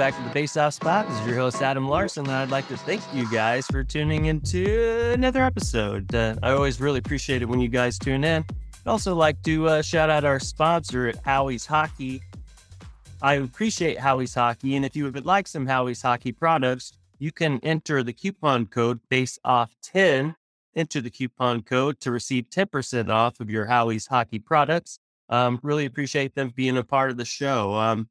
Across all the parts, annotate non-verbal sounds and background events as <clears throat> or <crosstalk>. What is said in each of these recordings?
back to the Face Off Spot. This is your host, Adam Larson, and I'd like to thank you guys for tuning into another episode. Uh, I always really appreciate it when you guys tune in. I'd also like to uh, shout out our sponsor at Howie's Hockey. I appreciate Howie's Hockey, and if you would like some Howie's Hockey products, you can enter the coupon code FACEOFF10 enter the coupon code to receive 10% off of your Howie's hockey products. Um, really appreciate them being a part of the show. Um,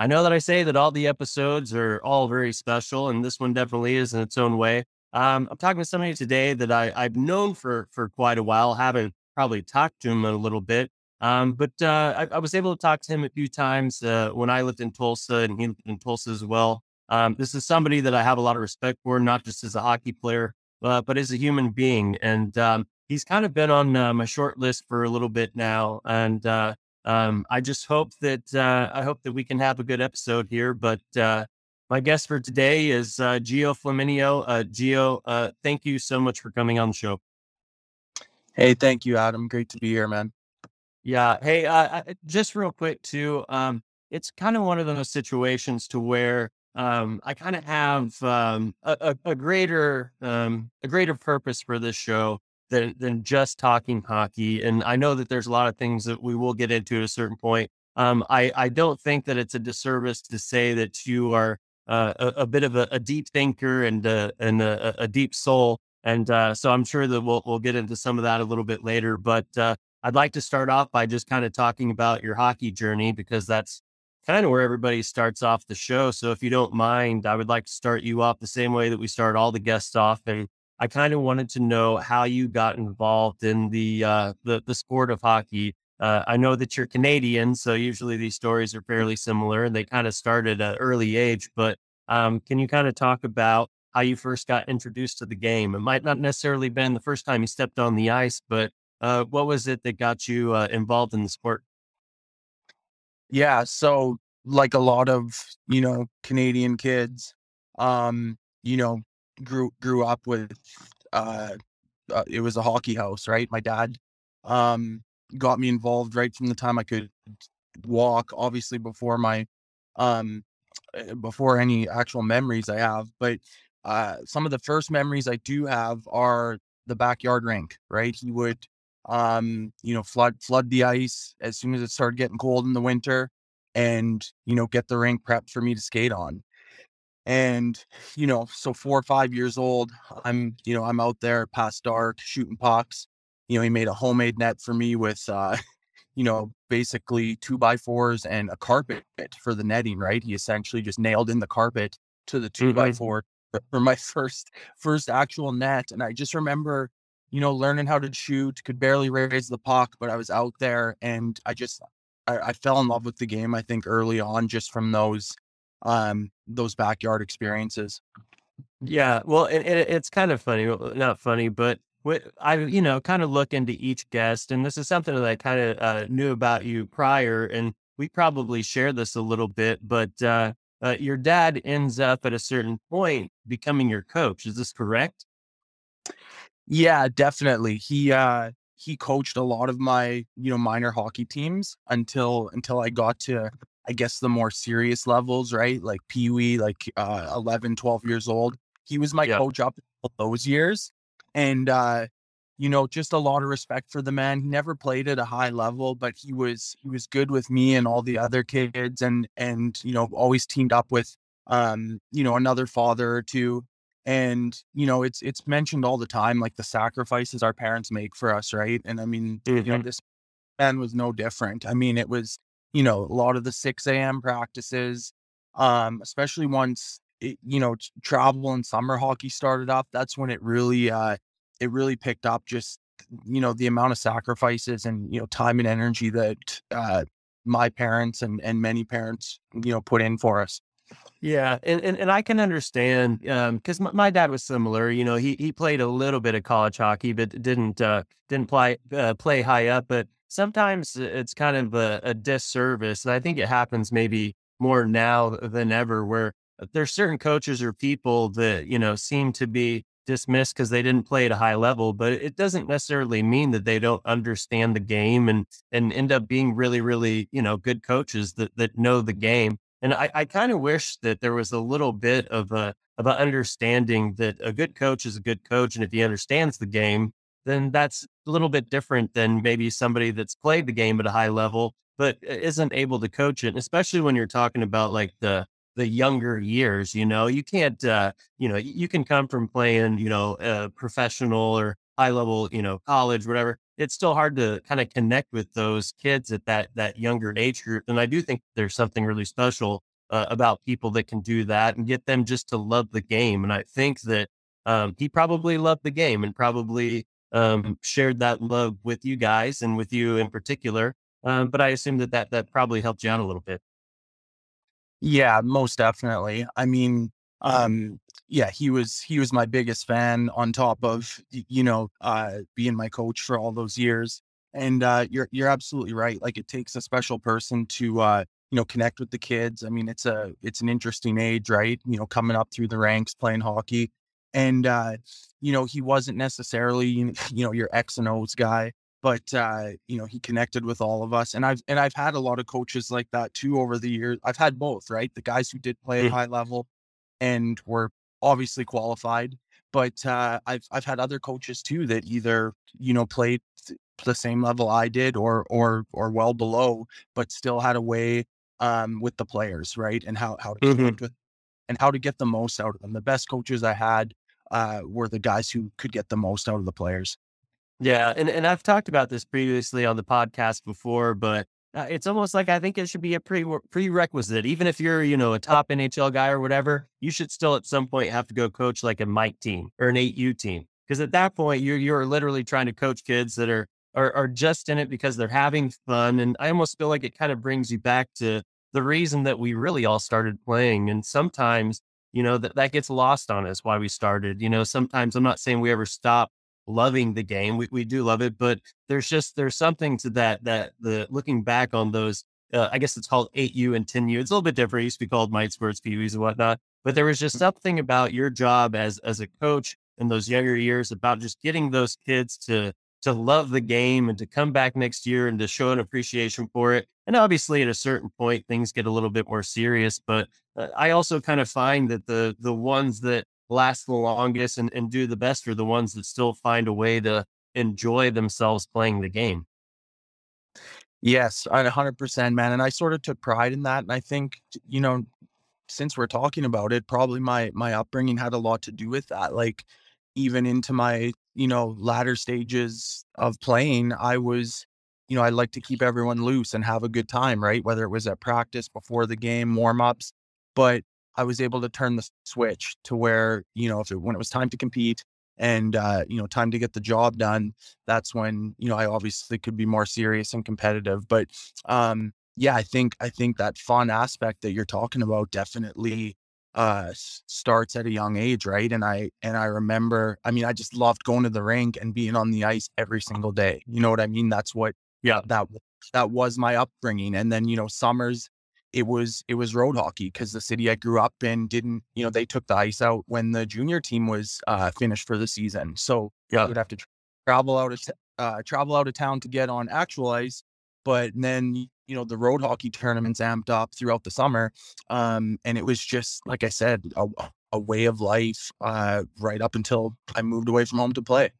I know that I say that all the episodes are all very special, and this one definitely is in its own way. Um, I'm talking to somebody today that I, I've known for for quite a while, haven't probably talked to him a little bit, um, but uh, I, I, was able to talk to him a few times uh, when I lived in Tulsa, and he lived in Tulsa as well. Um, this is somebody that I have a lot of respect for, not just as a hockey player, uh, but as a human being. And um, he's kind of been on uh, my short list for a little bit now, and uh, um, I just hope that uh, I hope that we can have a good episode here. But uh, my guest for today is uh, Gio Flamminio. Uh, Gio, uh, thank you so much for coming on the show. Hey, thank you, Adam. Great to be here, man. Yeah. Hey, uh, just real quick too. Um, it's kind of one of those situations to where um, I kind of have um, a, a, a, greater um, a greater purpose for this show than than just talking hockey. And I know that there's a lot of things that we will get into at a certain point. Um, I I don't think that it's a disservice to say that you are uh, a, a, bit of a, a, deep thinker and uh, and a, deep soul. And uh, so I'm sure that we'll we'll get into some of that a little bit later. But uh, I'd like to start off by just kind of talking about your hockey journey because that's kind of where everybody starts off the show. So if you don't mind, I would like to start you off the same way that we start all the guests off and I kind of wanted to know how you got involved in the uh, the, the sport of hockey. Uh, I know that you're Canadian, so usually these stories are fairly similar, and they kind of started at an early age. But um, can you kind of talk about how you first got introduced to the game? It might not necessarily been the first time you stepped on the ice, but uh, what was it that got you uh, involved in the sport? Yeah, so like a lot of you know Canadian kids, um, you know, grew grew up with uh, uh, it was a hockey house, right? My dad um got me involved right from the time I could walk, obviously before my um eh, before any actual memories I have, but uh some of the first memories I do have are the backyard rink, right? He would um you know flood flood the ice as soon as it started getting cold in the winter and you know get the rink prepped for me to skate on and, you know, so four or five years old, I'm, you know, I'm out there past dark shooting pucks. You know, he made a homemade net for me with, uh, <laughs> you know, basically two by fours and a carpet for the netting, right? He essentially just nailed in the carpet to the 2 mm-hmm. by four <laughs> for my first, first actual net. And I just remember, you know, learning how to shoot, could barely raise the puck, but I was out there and I just, I, I fell in love with the game, I think early on, just from those, um, those backyard experiences. Yeah, well, it, it, it's kind of funny, not funny, but what I, you know, kind of look into each guest, and this is something that I kind of uh, knew about you prior, and we probably share this a little bit, but uh, uh, your dad ends up at a certain point becoming your coach. Is this correct? Yeah, definitely. He uh he coached a lot of my, you know, minor hockey teams until until I got to I guess the more serious levels, right? Like Pee Wee, like uh, 11, 12 years old. He was my coach up those years. And, uh, you know, just a lot of respect for the man. He never played at a high level, but he was he was good with me and all the other kids, and and you know always teamed up with um you know another father or two. And you know it's it's mentioned all the time, like the sacrifices our parents make for us, right? And I mean, mm-hmm. you know, this man was no different. I mean, it was you know, a lot of the 6 a.m. practices, um, especially once it, you know, travel and summer hockey started up. That's when it really, uh, it really picked up just, you know, the amount of sacrifices and, you know, time and energy that, uh, my parents and, and many parents, you know, put in for us. Yeah, and, and and I can understand because my, my dad was similar. You know, he he played a little bit of college hockey, but didn't uh, didn't play uh, play high up. But sometimes it's kind of a, a disservice. And I think it happens maybe more now than ever where there's certain coaches or people that, you know, seem to be dismissed because they didn't play at a high level, but it doesn't necessarily mean that they don't understand the game and and end up being really, really, you know, good coaches that that know the game. And I, I kind of wish that there was a little bit of a of an understanding that a good coach is a good coach, and if he understands the game, then that's a little bit different than maybe somebody that's played the game at a high level but isn't able to coach it. Especially when you're talking about like the the younger years, you know, you can't, uh, you know, you can come from playing, you know, a professional or high level, you know, college, whatever. It's still hard to kind of connect with those kids at that that younger age group. And I do think there's something really special uh, about people that can do that and get them just to love the game. And I think that um, he probably loved the game and probably um, shared that love with you guys and with you in particular. Um, but I assume that, that that probably helped you out a little bit. Yeah, most definitely. I mean, um, yeah, he was he was my biggest fan on top of you know uh, being my coach for all those years. And uh, you're you're absolutely right. Like it takes a special person to uh, you know connect with the kids. I mean, it's a it's an interesting age, right? You know, coming up through the ranks, playing hockey, and uh, you know he wasn't necessarily you know your X and O's guy but uh, you know, he connected with all of us. And I've and I've had a lot of coaches like that too over the years. I've had both, right? The guys who did play at mm. high level and were obviously qualified, but uh, I've I've had other coaches too that either you know played the same level I did or or or well below, but still had a way um, with the players, right? And how how to mm-hmm. connect with and how to get the most out of them. The best coaches I had uh, were the guys who could get the most out of the players. Yeah, and and I've talked about this previously on the podcast before, but uh, it's almost like I think it should be a pre prerequisite. Even if you're, you know, a top NHL guy or whatever, you should still at some point have to go coach like a Mite team or an 8U team. Because at that point, you're you're literally trying to coach kids that are, are are just in it because they're having fun. And I almost feel like it kind of brings you back to the reason that we really all started playing. And sometimes, you know, that that gets lost on us why we started. You know, sometimes I'm not saying we ever stop loving the game. We, we do love it, but there's just there's something to that that the looking back on those. Uh, I guess it's called 8U and 10U. It's a little bit different. It used to be called Might Sports Pee-wees and whatnot. But there was just mm. something about your job as as a coach in those younger years about just getting those kids to to love the game and to come back next year and to show an appreciation for it. And obviously, at a certain point, things get a little bit more serious. But uh, I also kind of find that the the ones that last the longest and, and do the best are the ones that still find a way to enjoy themselves playing the game. Yes, I 100%, man. And I sort of took pride in that. And I think, you know, since we're talking about it, probably my my upbringing had a lot to do with that. Like even into my, you know, latter stages of playing, I was, you know, I like to keep everyone loose and have a good time, right? Whether it was at practice, before the game, warm-ups. But I was able to turn the switch to where, you know, if it, when it was time to compete and, uh, you know, time to get the job done, that's when, you know, I obviously could be more serious and competitive. But, um, yeah, I think, I think that fun aspect that you're talking about definitely, uh, starts at a young age. Right. And I, and I remember, I mean, I just loved going to the rink and being on the ice every single day. You know what I mean? That's what, yeah, that, that was my upbringing. And then, you know, summers, it was it was road hockey because the city I grew up in didn't you know they took the ice out when the junior team was uh, finished for the season, so yeah, I would have to tra- travel out of uh, travel out of town to get on actual ice. But then you know the road hockey tournaments amped up throughout the summer, um, and it was just like I said, a, a way of life uh, right up until I moved away from home to play.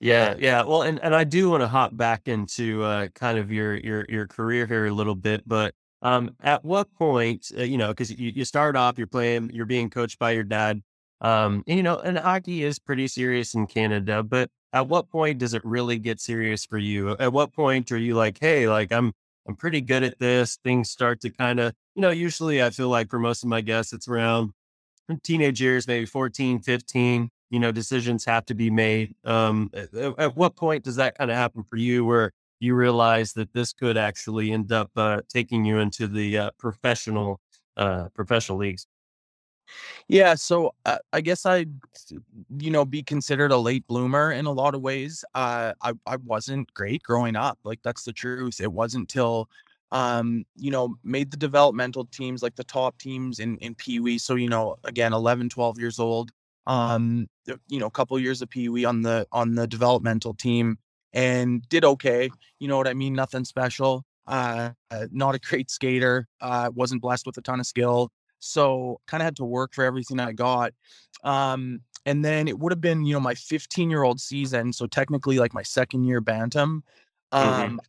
Yeah, yeah. Well, and, and I do want to hop back into uh, kind of your your your career here a little bit, but um, at what point, uh, you know, because you, you start off, you're playing, you're being coached by your dad. Um, and, you know, and hockey is pretty serious in Canada, but at what point does it really get serious for you? At what point are you like, hey, like I'm, I'm pretty good at this. Things start to kind of, you know, usually I feel like for most of my guests, it's around teenage years, maybe 14, 15, you know, decisions have to be made. Um, at, at what point does that kind of happen for you where you realize that this could actually end up uh, taking you into the uh, professional uh, professional leagues. Yeah, so uh, I guess I, you know, be considered a late bloomer in a lot of ways. Uh, I I wasn't great growing up. Like that's the truth. It wasn't till, um, you know, made the developmental teams, like the top teams in in Pee Wee. So you know, again, 11, 12 years old. Um, you know, a couple years of Pee Wee on the on the developmental team and did okay. You know what I mean? Nothing special. uh, uh, not a great skater, uh, wasn't blessed with a ton of skill. So kind of had to work for everything I got. Um, and then it would have been, you know, my 15 year old season. So technically like my second year bantam. Mhm. Um,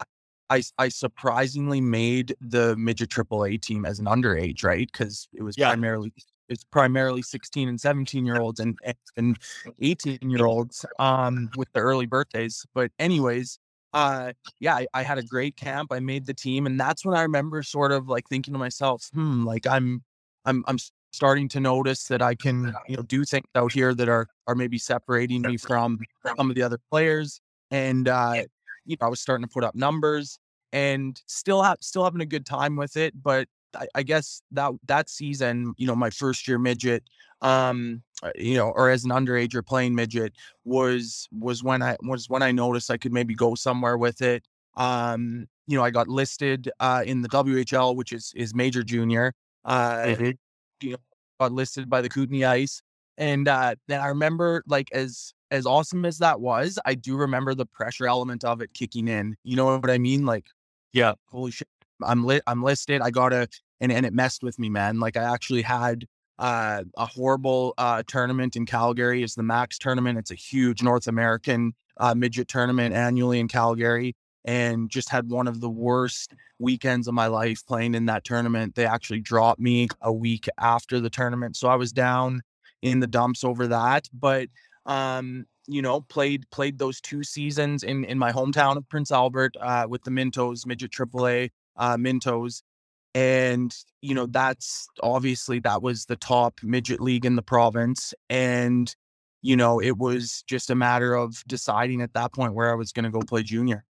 I, I surprisingly made the midget AAA team as an underage, right? Because it was Yeah. primarily it's primarily 16 and 17 year olds and and 18 year olds um with the early birthdays. But anyways, uh yeah, I, I had a great camp. I made the team, and that's when I remember sort of like thinking to myself, hmm, like I'm I'm I'm starting to notice that I can, you know, do things out here that are are maybe separating me from some of the other players. And uh, you know, I was starting to put up numbers and still have still having a good time with it. But I, I guess that that season, you know, my first year midget, um, uh, you know, or as an underager playing midget was was when I was when I noticed I could maybe go somewhere with it. Um, you know, I got listed uh in the WHL, which is is major junior. Uh, Mhm. you know, got listed by the Kootenay Ice. And uh, then I remember, like, as as awesome as that was, I do remember the pressure element of it kicking in. You know what I mean? Like, Yeah. holy shit, I'm lit. I'm listed. I gotta, and and it messed with me, man. Like, I actually had uh, a horrible uh, tournament in Calgary. It's the Mac's tournament. It's a huge North American uh, midget tournament annually in Calgary, and just had one of the worst weekends of my life playing in that tournament. They actually dropped me a week after the tournament. So I was down in the dumps over that. But um, you know, played played those two seasons in in my hometown of Prince Albert uh with the Mintos, midget AAA uh Mintos. And you know, that's obviously that was the top midget league in the province. And you know, it was just a matter of deciding at that point where I was gonna go play junior.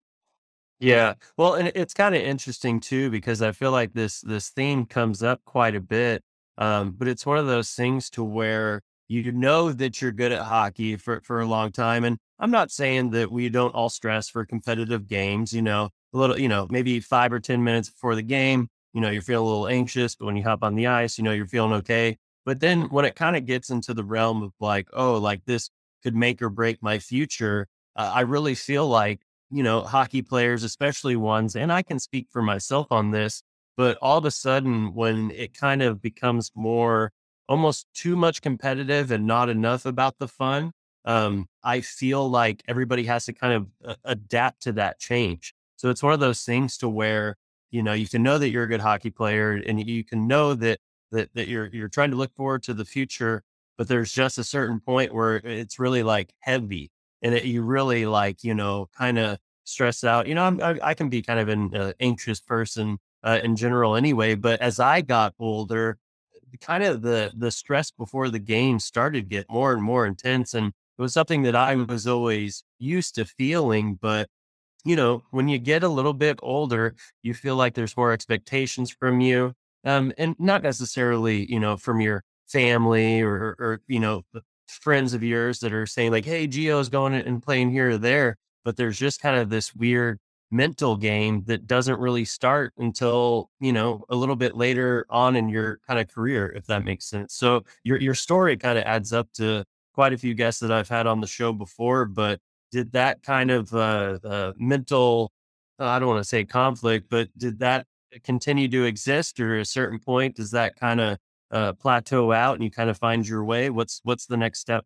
Yeah. Well, and it's kind of interesting too because I feel like this this theme comes up quite a bit. Um, but it's one of those things to where you know that you're good at hockey for for a long time. And I'm not saying that we don't all stress for competitive games, you know, a little, you know, maybe five or 10 minutes before the game, you know, you're feeling a little anxious, but when you hop on the ice, you know, you're feeling okay. But then when it kind of gets into the realm of like, oh, like this could make or break my future, uh, I really feel like you know, hockey players, especially ones, and I can speak for myself on this, but all of a sudden, when it kind of becomes more almost too much competitive and not enough about the fun, um, I feel like everybody has to kind of uh, adapt to that change. So it's one of those things to where, you know, you can know that you're a good hockey player and you can know that that that you're you're trying to look forward to the future, but there's just a certain point where it's really like heavy and it, you really like, you know, kind of stress out. You know, I'm, I, I can be kind of an uh, anxious person uh, in general anyway, but as I got older, kind of the the stress before the game started to get more and more intense and it was something that I was always used to feeling, but you know, when you get a little bit older, you feel like there's more expectations from you. Um, and not necessarily, you know, from your family or, or, you know, friends of yours that are saying like, Hey, Gio's going and playing here or there. But there's just kind of this weird mental game that doesn't really start until, you know, a little bit later on in your kind of career, if that makes sense. So your, your story kind of adds up to quite a few guests that I've had on the show before, but did that kind of uh, uh, mental uh, i don't want to say conflict but did that continue to exist or at a certain point does that kind of uh, plateau out and you kind of find your way what's what's the next step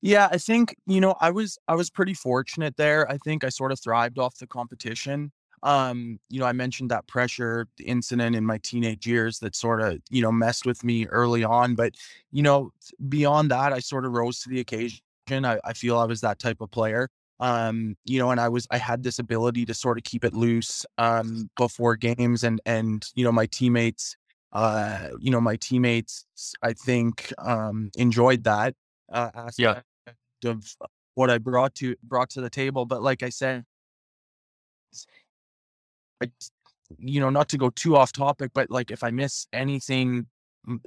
Yeah, I think, you know, I was I was pretty fortunate there. I think I sort of thrived off the competition. Um, you know, I mentioned that pressure incident in my teenage years that sort of, you know, messed with me early on. But, you know, beyond that, I sort of rose to the occasion. I, I feel I was that type of player. Um, you know, and I was I had this ability to sort of keep it loose um before games and and you know, my teammates uh, you know, my teammates I think um enjoyed that uh yeah aspect of what I brought to brought to the table. But like I said, I, you know, not to go too off topic, but like if I miss anything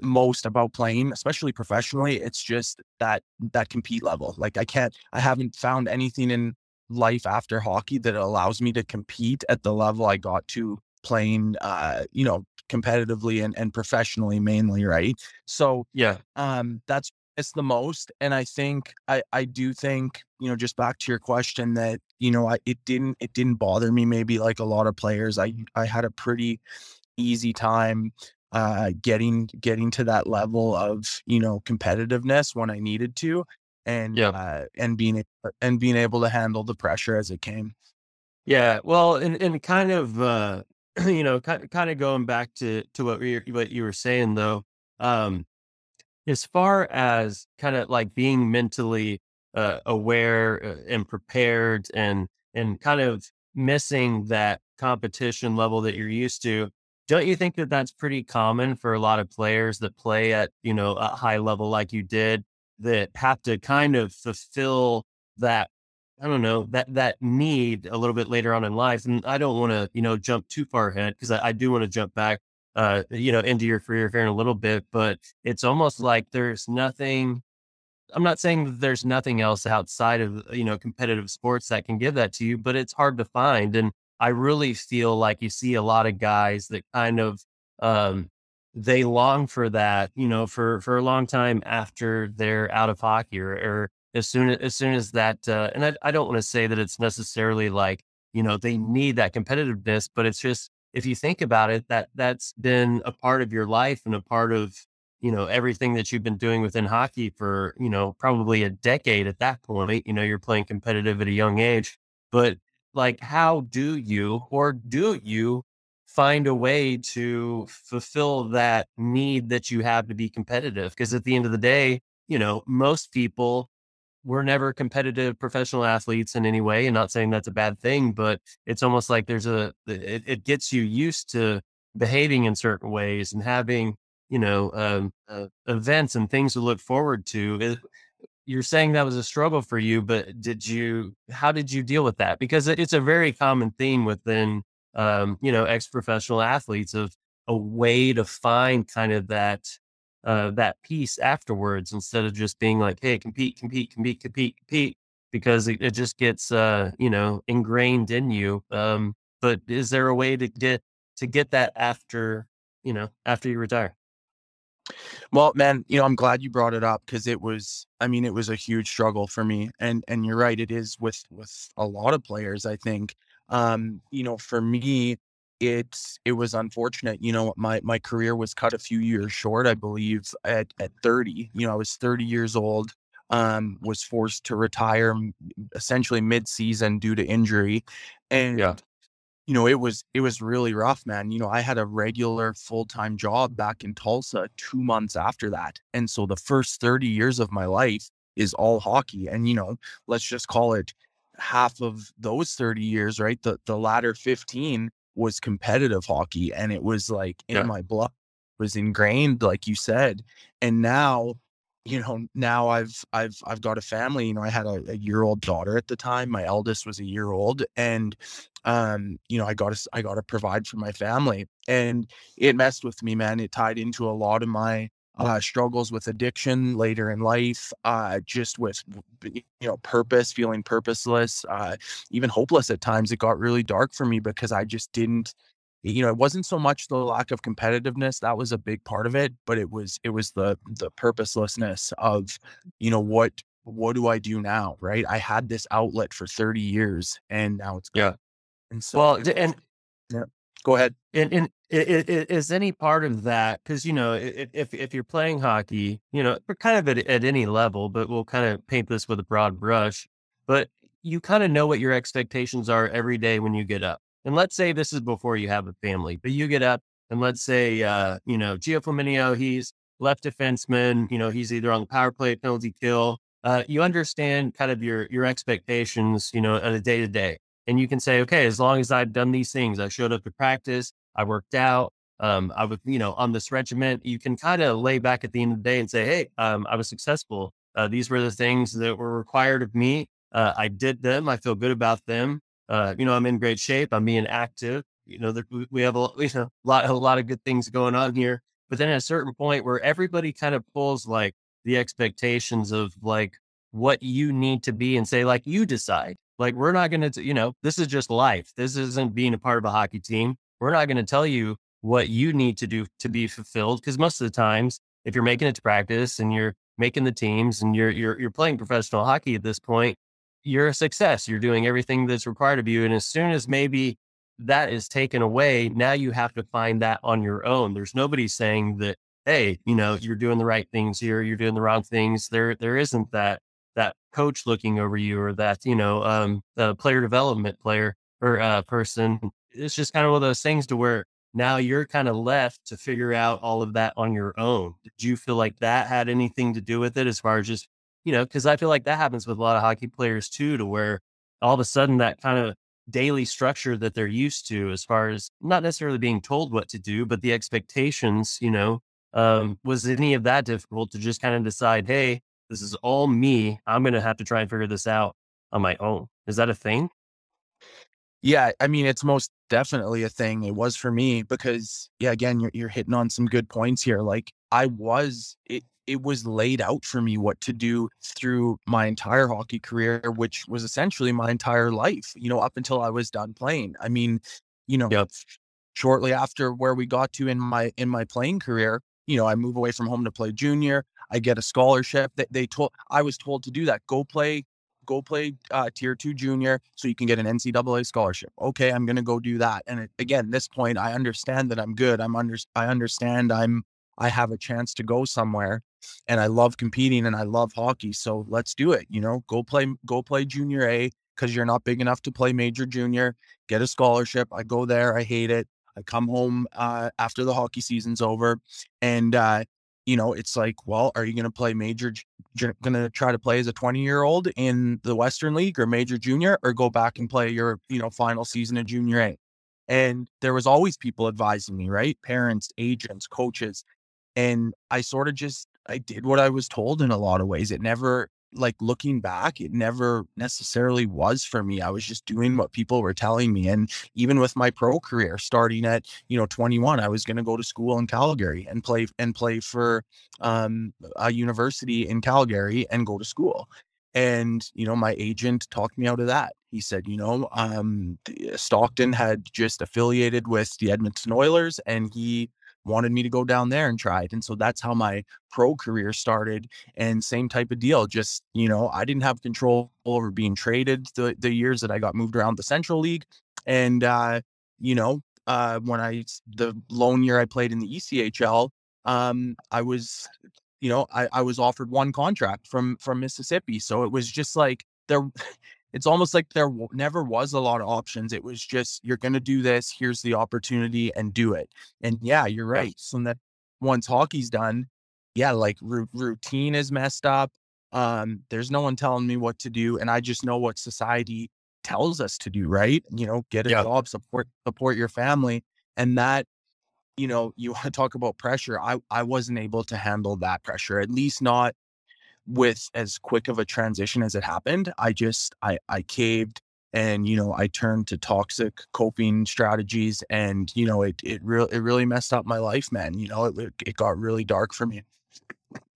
most about playing, especially professionally, it's just that that compete level. Like I can't, I haven't found anything in life after hockey that allows me to compete at the level I got to playing, uh, you know, competitively and, and professionally mainly. Right. So, yeah um, that's it's the most. And I think I I do think, you know, just back to your question that you know, I it didn't it didn't bother me maybe like a lot of players. I I had a pretty easy time uh getting getting to that level of, you know, competitiveness when I needed to and Yeah. uh and being and being able to handle the pressure as it came. Yeah, well, and and kind of, uh, <clears throat> you know, kind kind of going back to to what you what you were saying though, um, as far as kind of like being mentally uh, aware uh, and prepared, and and kind of missing that competition level that you're used to, don't you think that that's pretty common for a lot of players that play at you know a high level like you did that have to kind of fulfill that I don't know, that that need a little bit later on in life. And I don't want to, you know, jump too far ahead because I, I do want to jump back uh, you know, into your career here in a little bit, but it's almost like there's nothing I'm not saying that there's nothing else outside of, you know, competitive sports that can give that to you, but it's hard to find. And I really feel like you see a lot of guys that kind of um they long for that, you know, for for a long time after they're out of hockey or, or as soon as as soon as that uh and I, I don't want to say that it's necessarily like, you know, they need that competitiveness, but it's just if you think about it, that that's been a part of your life and a part of you know, everything that you've been doing within hockey for, you know, probably a decade at that point. You know, you're playing competitive at a young age, but like, how do you or do you find a way to fulfill that need that you have to be competitive? Because at the end of the day, you know, most people were never competitive professional athletes in any way. And not saying that's a bad thing, but it's almost like there's a, it, it gets you used to behaving in certain ways and having you know, um, uh, events and things to look forward to. It, you're saying that was a struggle for you, but did you? How did you deal with that? Because it's a very common theme within, um, you know, ex-professional athletes of a way to find kind of that uh, that peace afterwards, instead of just being like, "Hey, compete, compete, compete, compete, compete," because it, it just gets, uh, you know, ingrained in you. Um, but is there a way to get to get that after, you know, after you retire? Well, man, you know, I'm glad you brought it up because it was, I mean, it was a huge struggle for me. And and you're right, it is with with a lot of players, I think. Um, you know, for me, it's it was unfortunate. You know, my my career was cut a few years short, I believe, at at 30. You know, I was 30 years old, um, was forced to retire essentially mid-season due to injury. And yeah. You know, it was it was really rough, man. You know, I had a regular full-time job back in Tulsa 2 months after that. And so the first 30 years of my life is all hockey. And, you know, let's just call it half of those 30 years, right? The the latter 15 was competitive hockey and it was like in Yeah. my blood, was ingrained, like you said. And now, you know, now I've I've I've got a family. You know, I had a, a year-old daughter at the time. My eldest was a year old. And um you know i gotta s- i gotta provide for my family and it messed with me man it tied into a lot of my uh struggles with addiction later in life uh just with you know purpose feeling purposeless uh even hopeless at times it got really dark for me because i just didn't you know it wasn't so much the lack of competitiveness that was a big part of it but it was it was the the purposelessness of you know what what do i do now right i had this outlet for 30 years and now it's Yeah. and so Well, it d- was and yeah. Go ahead. and and i- i- i- is any part of that because you know i- i- if if you're playing hockey, you know, we're kind of at at any level, but we'll kind of paint this with a broad brush. But you kind of know what your expectations are every day when you get up. And let's say this is before you have a family, but you get up and let's say uh, you know, Gio Flamminio, he's left defenseman, you know, he's either on the power play, penalty kill. Uh, you understand kind of your your expectations, you know, on a day to day and you can say, okay, as long as I've done these things, I showed up to practice, I worked out, um, I was, you know, on this regiment, you can kind of lay back at the end of the day and say, hey, um, I was successful. Uh, these were the things that were required of me. Uh, I did them. I feel good about them. Uh, you know, I'm in great shape. I'm being active. You know, there, we have a <laughs> you know, lot, a lot of good things going on here. But then at a certain point where everybody kind of pulls like the expectations of like what you need to be and say, like, you decide. Like, we're not going to, you know, this is just life. This isn't being a part of a hockey team. We're not going to tell you what you need to do to be fulfilled. Cause most of the times, if you're making it to practice and you're making the teams and you're, you're, you're playing professional hockey at this point, you're a success. You're doing everything that's required of you. And as soon as maybe that is taken away, now you have to find that on your own. There's nobody saying that, hey, you know, you're doing the right things here, you're doing the wrong things. There, there isn't that that coach looking over you or that, you know, um, the player development player or uh, person. It's just kind of one of those things to where now you're kind of left to figure out all of that on your own. Did you feel like that had anything to do with it as far as just, you know, because I feel like that happens with a lot of hockey players too, to where all of a sudden that kind of daily structure that they're used to, as far as not necessarily being told what to do, but the expectations, you know, um, was any of that difficult to just kind of decide, hey, this is all me. I'm going to have to try and figure this out on my own. Is that a thing? Yeah, I mean, it's most definitely a thing. It was for me because, yeah, again, you're you're hitting on some good points here. Like I was, it it was laid out for me what to do through my entire hockey career, which was essentially my entire life. You know, up until I was done playing. I mean, you know, Yep. shortly after where we got to in my in my playing career, you know, I move away from home to play junior. I get a scholarship. They, they told I was told to do that. Go play, go play uh, tier two junior so you can get an NCAA scholarship. Okay, I'm gonna go do that. And it, again, this point, I understand that I'm good. I'm under. I understand I'm. I have a chance to go somewhere, and I love competing and I love hockey. So let's do it. You know, go play. Go play junior A because you're not big enough to play major junior. Get a scholarship. I go there. I hate it. I come home uh, after the hockey season's over, and uh, you know, it's like, well, are you going to play major? You're going to try to play as a 20 year old in the Western League or major junior, or go back and play your, you know, final season of junior A. And there was always people advising me, right? Parents, agents, coaches. And I sort of just, I did what I was told in a lot of ways. It never, like looking back, it never necessarily was for me. I was just doing what people were telling me. And even with my pro career starting at, you know, 21, I was going to go to school in Calgary and play and play for um, a university in Calgary and go to school. And, you know, my agent talked me out of that. He said, you know, um, Stockton had just affiliated with the Edmonton Oilers and he wanted me to go down there and try it. And so that's how my pro career started. And same type of deal. Just, you know, I didn't have control over being traded the, the years that I got moved around the Central League. And, uh, you know, uh, when I, the lone year I played in the ECHL, um, I was, you know, I, I was offered one contract from, from Mississippi. So it was just like there, <laughs> it's almost like there w- never was a lot of options. It was just you're going to do this. Here's the opportunity, and do it. And yeah, you're right. So that once hockey's done, yeah, like r- routine is messed up. Um, there's no one telling me what to do, and I just know what society tells us to do. Right? You know, get a Yeah. job, support support your family, and that you know you want <laughs> to talk about pressure. I I wasn't able to handle that pressure, at least not with as quick of a transition as it happened i just i i caved and you know i turned to toxic coping strategies and you know it it really it really messed up my life man you know it, it got really dark for me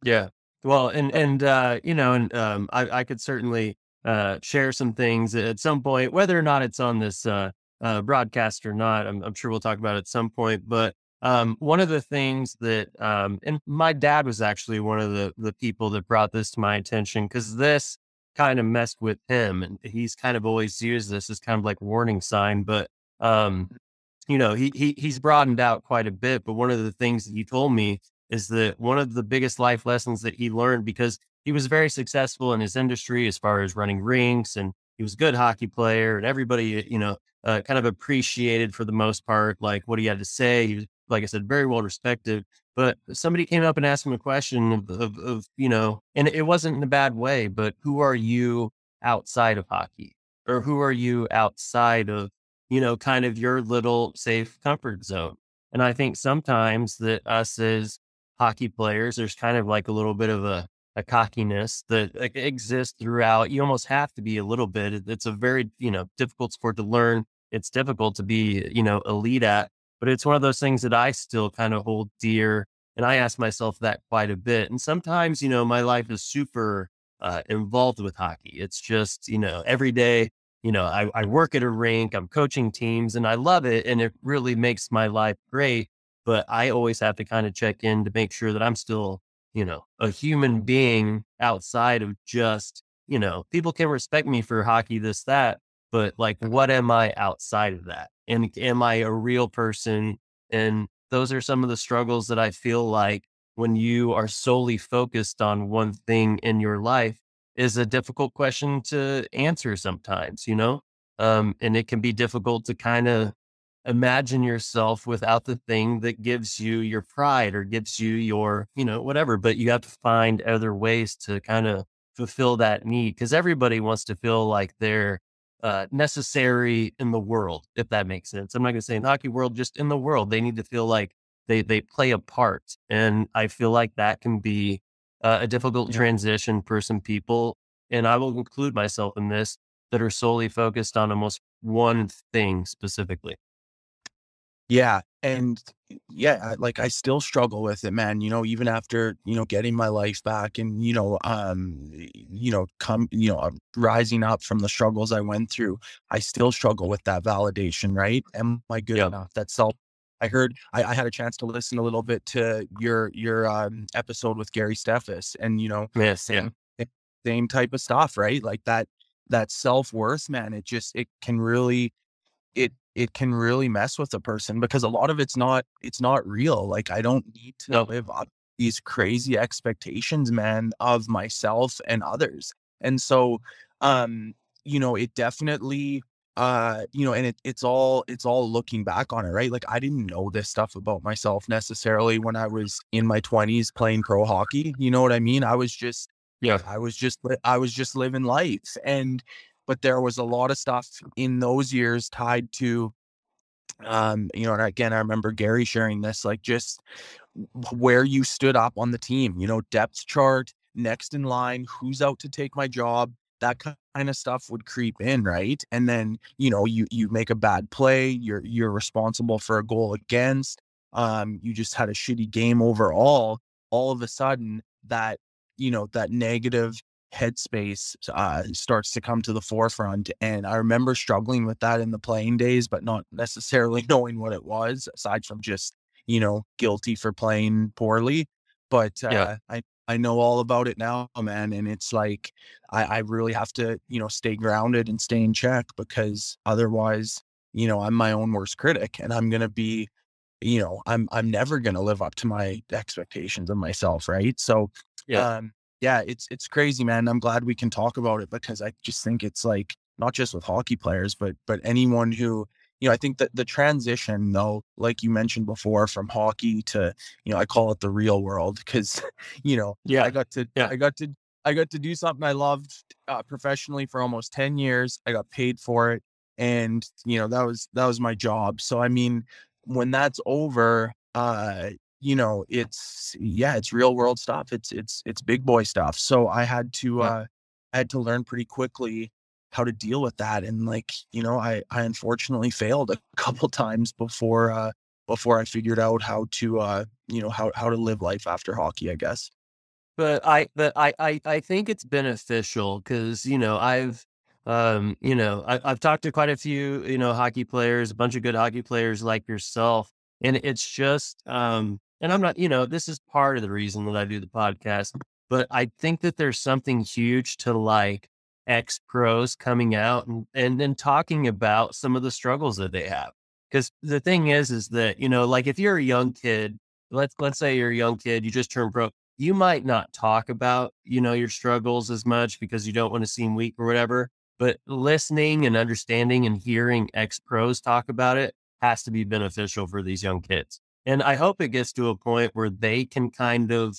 Yeah. Well, and and uh, you know, and um, I I could certainly uh share some things at some point, whether or not it's on this uh, uh broadcast or not. I'm, I'm sure we'll talk about it at some point. But um, one of the things that um, and my dad was actually one of the the people that brought this to my attention because this kind of messed with him, and he's kind of always used this as kind of like warning sign. But um, you know, he he he's broadened out quite a bit. But one of the things that he told me is that one of the biggest life lessons that he learned because he was very successful in his industry as far as running rinks and he was a good hockey player and everybody, you know, uh, kind of appreciated for the most part, like what he had to say. He was, like I said, very well respected. But somebody came up and asked him a question of, of, of, you know, and it wasn't in a bad way, but who are you outside of hockey? Or who are you outside of, you know, kind of your little safe comfort zone? And I think sometimes that us as hockey players, there's kind of like a little bit of a, a cockiness that exists throughout. You almost have to be a little bit. It's a very, you know, difficult sport to learn. It's difficult to be, you know, elite at, but it's one of those things that I still kind of hold dear. And I ask myself that quite a bit. And sometimes, you know, my life is super uh, involved with hockey. It's just, you know, every day, you know, I, I work at a rink, I'm coaching teams and I love it. And it really makes my life great but I always have to kind of check in to make sure that I'm still, you know, a human being outside of just, you know, people can respect me for hockey, this, that, but like, what am I outside of that? And am I a real person? And those are some of the struggles that I feel like when you are solely focused on one thing in your life is a difficult question to answer sometimes, you know? Um, and it can be difficult to kind of imagine yourself without the thing that gives you your pride or gives you your, you know, whatever. But you have to find other ways to kind of fulfill that need because everybody wants to feel like they're uh, necessary in the world, if that makes sense. I'm not going to say in the hockey world, just in the world, they need to feel like they they play a part, and I feel like that can be uh, a difficult yeah. transition for some people. And I will include myself in this that are solely focused on almost one thing specifically. Yeah, and yeah, like I still struggle with it, man. You know, even after you know getting my life back, and you know, um, you know, come, you know, rising up from the struggles I went through, I still struggle with that validation. Right? Am I good enough? That self. I heard. I, I, had a chance to listen a little bit to your your um, episode with Gary Steffes, and you know, yeah, same same type of stuff, right? Like that that self worth, man. It just it can really it it can really mess with a person because a lot of it's not it's not real. Like I don't need to no. live up these crazy expectations, man, of myself and others. And so um, you know, it definitely uh, you know, and it, it's all it's all looking back on it, right? Like I didn't know this stuff about myself necessarily when I was in my 20s playing pro hockey. You know what I mean? I was just yeah, I was just I was just living life and but there was a lot of stuff in those years tied to um you know and again i remember gary sharing this like just where you stood up on the team you know depth chart next in line who's out to take my job that kind of stuff would creep in right? And then you know you you make a bad play you're you're responsible for a goal against um you just had a shitty game overall all of a sudden that you know that negative headspace uh, starts to come to the forefront. And I remember struggling with that in the playing days, but not necessarily <laughs> knowing what it was, aside from just, you know, guilty for playing poorly. But uh, yeah. I, I know all about it now, man. And it's like, I, I really have to, you know, stay grounded and stay in check because otherwise, you know, I'm my own worst critic and I'm going to be, you know, I'm, I'm never going to live up to my expectations of myself. Right. So, yeah. Um, yeah, it's it's crazy, man. I'm glad we can talk about it because I just think it's like not just with hockey players, but but anyone who you know, I think that the transition though, like you mentioned before, from hockey to, you know, I call it the real world because, <laughs> you know, yeah, I got to, yeah. I got to, I got to do something I loved uh, professionally for almost 10 years. I got paid for it. And, you know, that was, that was my job. So, I mean, when that's over, uh, you know, it's yeah, it's real world stuff. It's it's it's big boy stuff. So I had to yeah. uh I had to learn pretty quickly how to deal with that. And like, you know, I I unfortunately failed a <laughs> couple times before uh before I figured out how to uh, you know, how how to live life after hockey, I guess. But I but I I, I think it's beneficial because, you know, I've um, you know, I, I've talked to quite a few, you know, hockey players, a bunch of good hockey players like yourself. And it's just um and I'm not, you know, this is part of the reason that I do the podcast, but I think that there's something huge to like ex pros coming out and, and then talking about some of the struggles that they have. Cause the thing is, is that, you know, like if you're a young kid, let's, let's say you're a young kid, you just turned pro, you might not talk about, you know, your struggles as much because you don't want to seem weak or whatever. But listening and understanding and hearing ex pros talk about it has to be beneficial for these young kids. And I hope it gets to a point where they can kind of,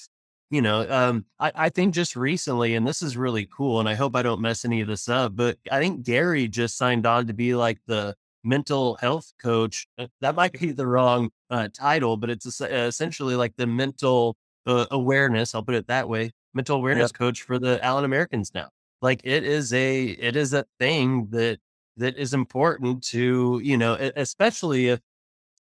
you know, um, I, I think just recently, and this is really cool, and I hope I don't mess any of this up, but I think Gary just signed on to be like the mental health coach. Uh, that might be the wrong uh, title, but it's essentially like the mental uh, awareness. I'll put it that way. Mental awareness coach for the Allen Americans now. Like it is a it is a thing that that is important to you know, especially if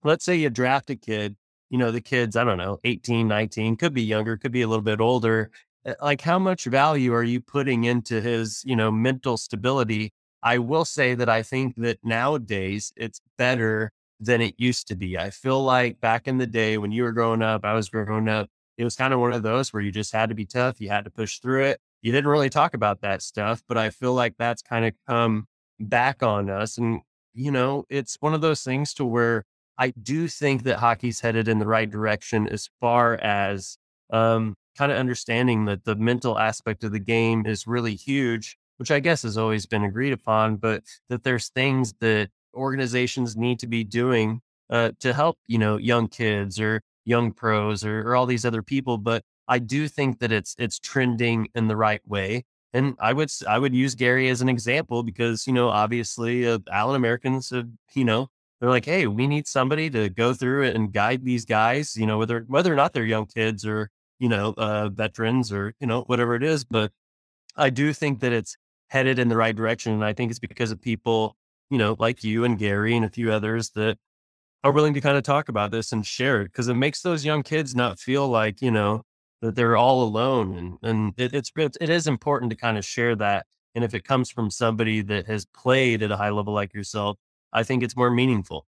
let's say you draft a kid, you know, the kid's, I don't know, 18, 19, could be younger, could be a little bit older. Eh, like, how much value are you putting into his, you know, mental stability? I will say that I think that nowadays it's better than it used to be. I feel like back in the day when you were growing up, I was growing up, it was kind of one of those where you just had to be tough. You had to push through it. you didn't really talk about that stuff, but I feel like that's kind of come back on us. And, you know, it's one of those things to where I do think that hockey's headed in the right direction as far as um, kind of understanding that the mental aspect of the game is really huge, which I guess has always been agreed upon, but that there's things that organizations need to be doing uh, to help, you know, young kids or young pros or, or all these other people. But I do think that it's it's trending in the right way. And I would I would use Gary as an example because you know obviously uh, Allen Americans have you know they're like hey we need somebody to go through it and guide these guys you know whether whether or not they're young kids or you know uh, veterans or you know whatever it is but I do think that it's headed in the right direction and I think it's because of people you know like you and Gary and a few others that are willing to kind of talk about this and share it because it makes those young kids not feel like you know that they're all alone and and it, it's it is important to kind of share that and if it comes from somebody that has played at a high level like yourself i think it's more meaningful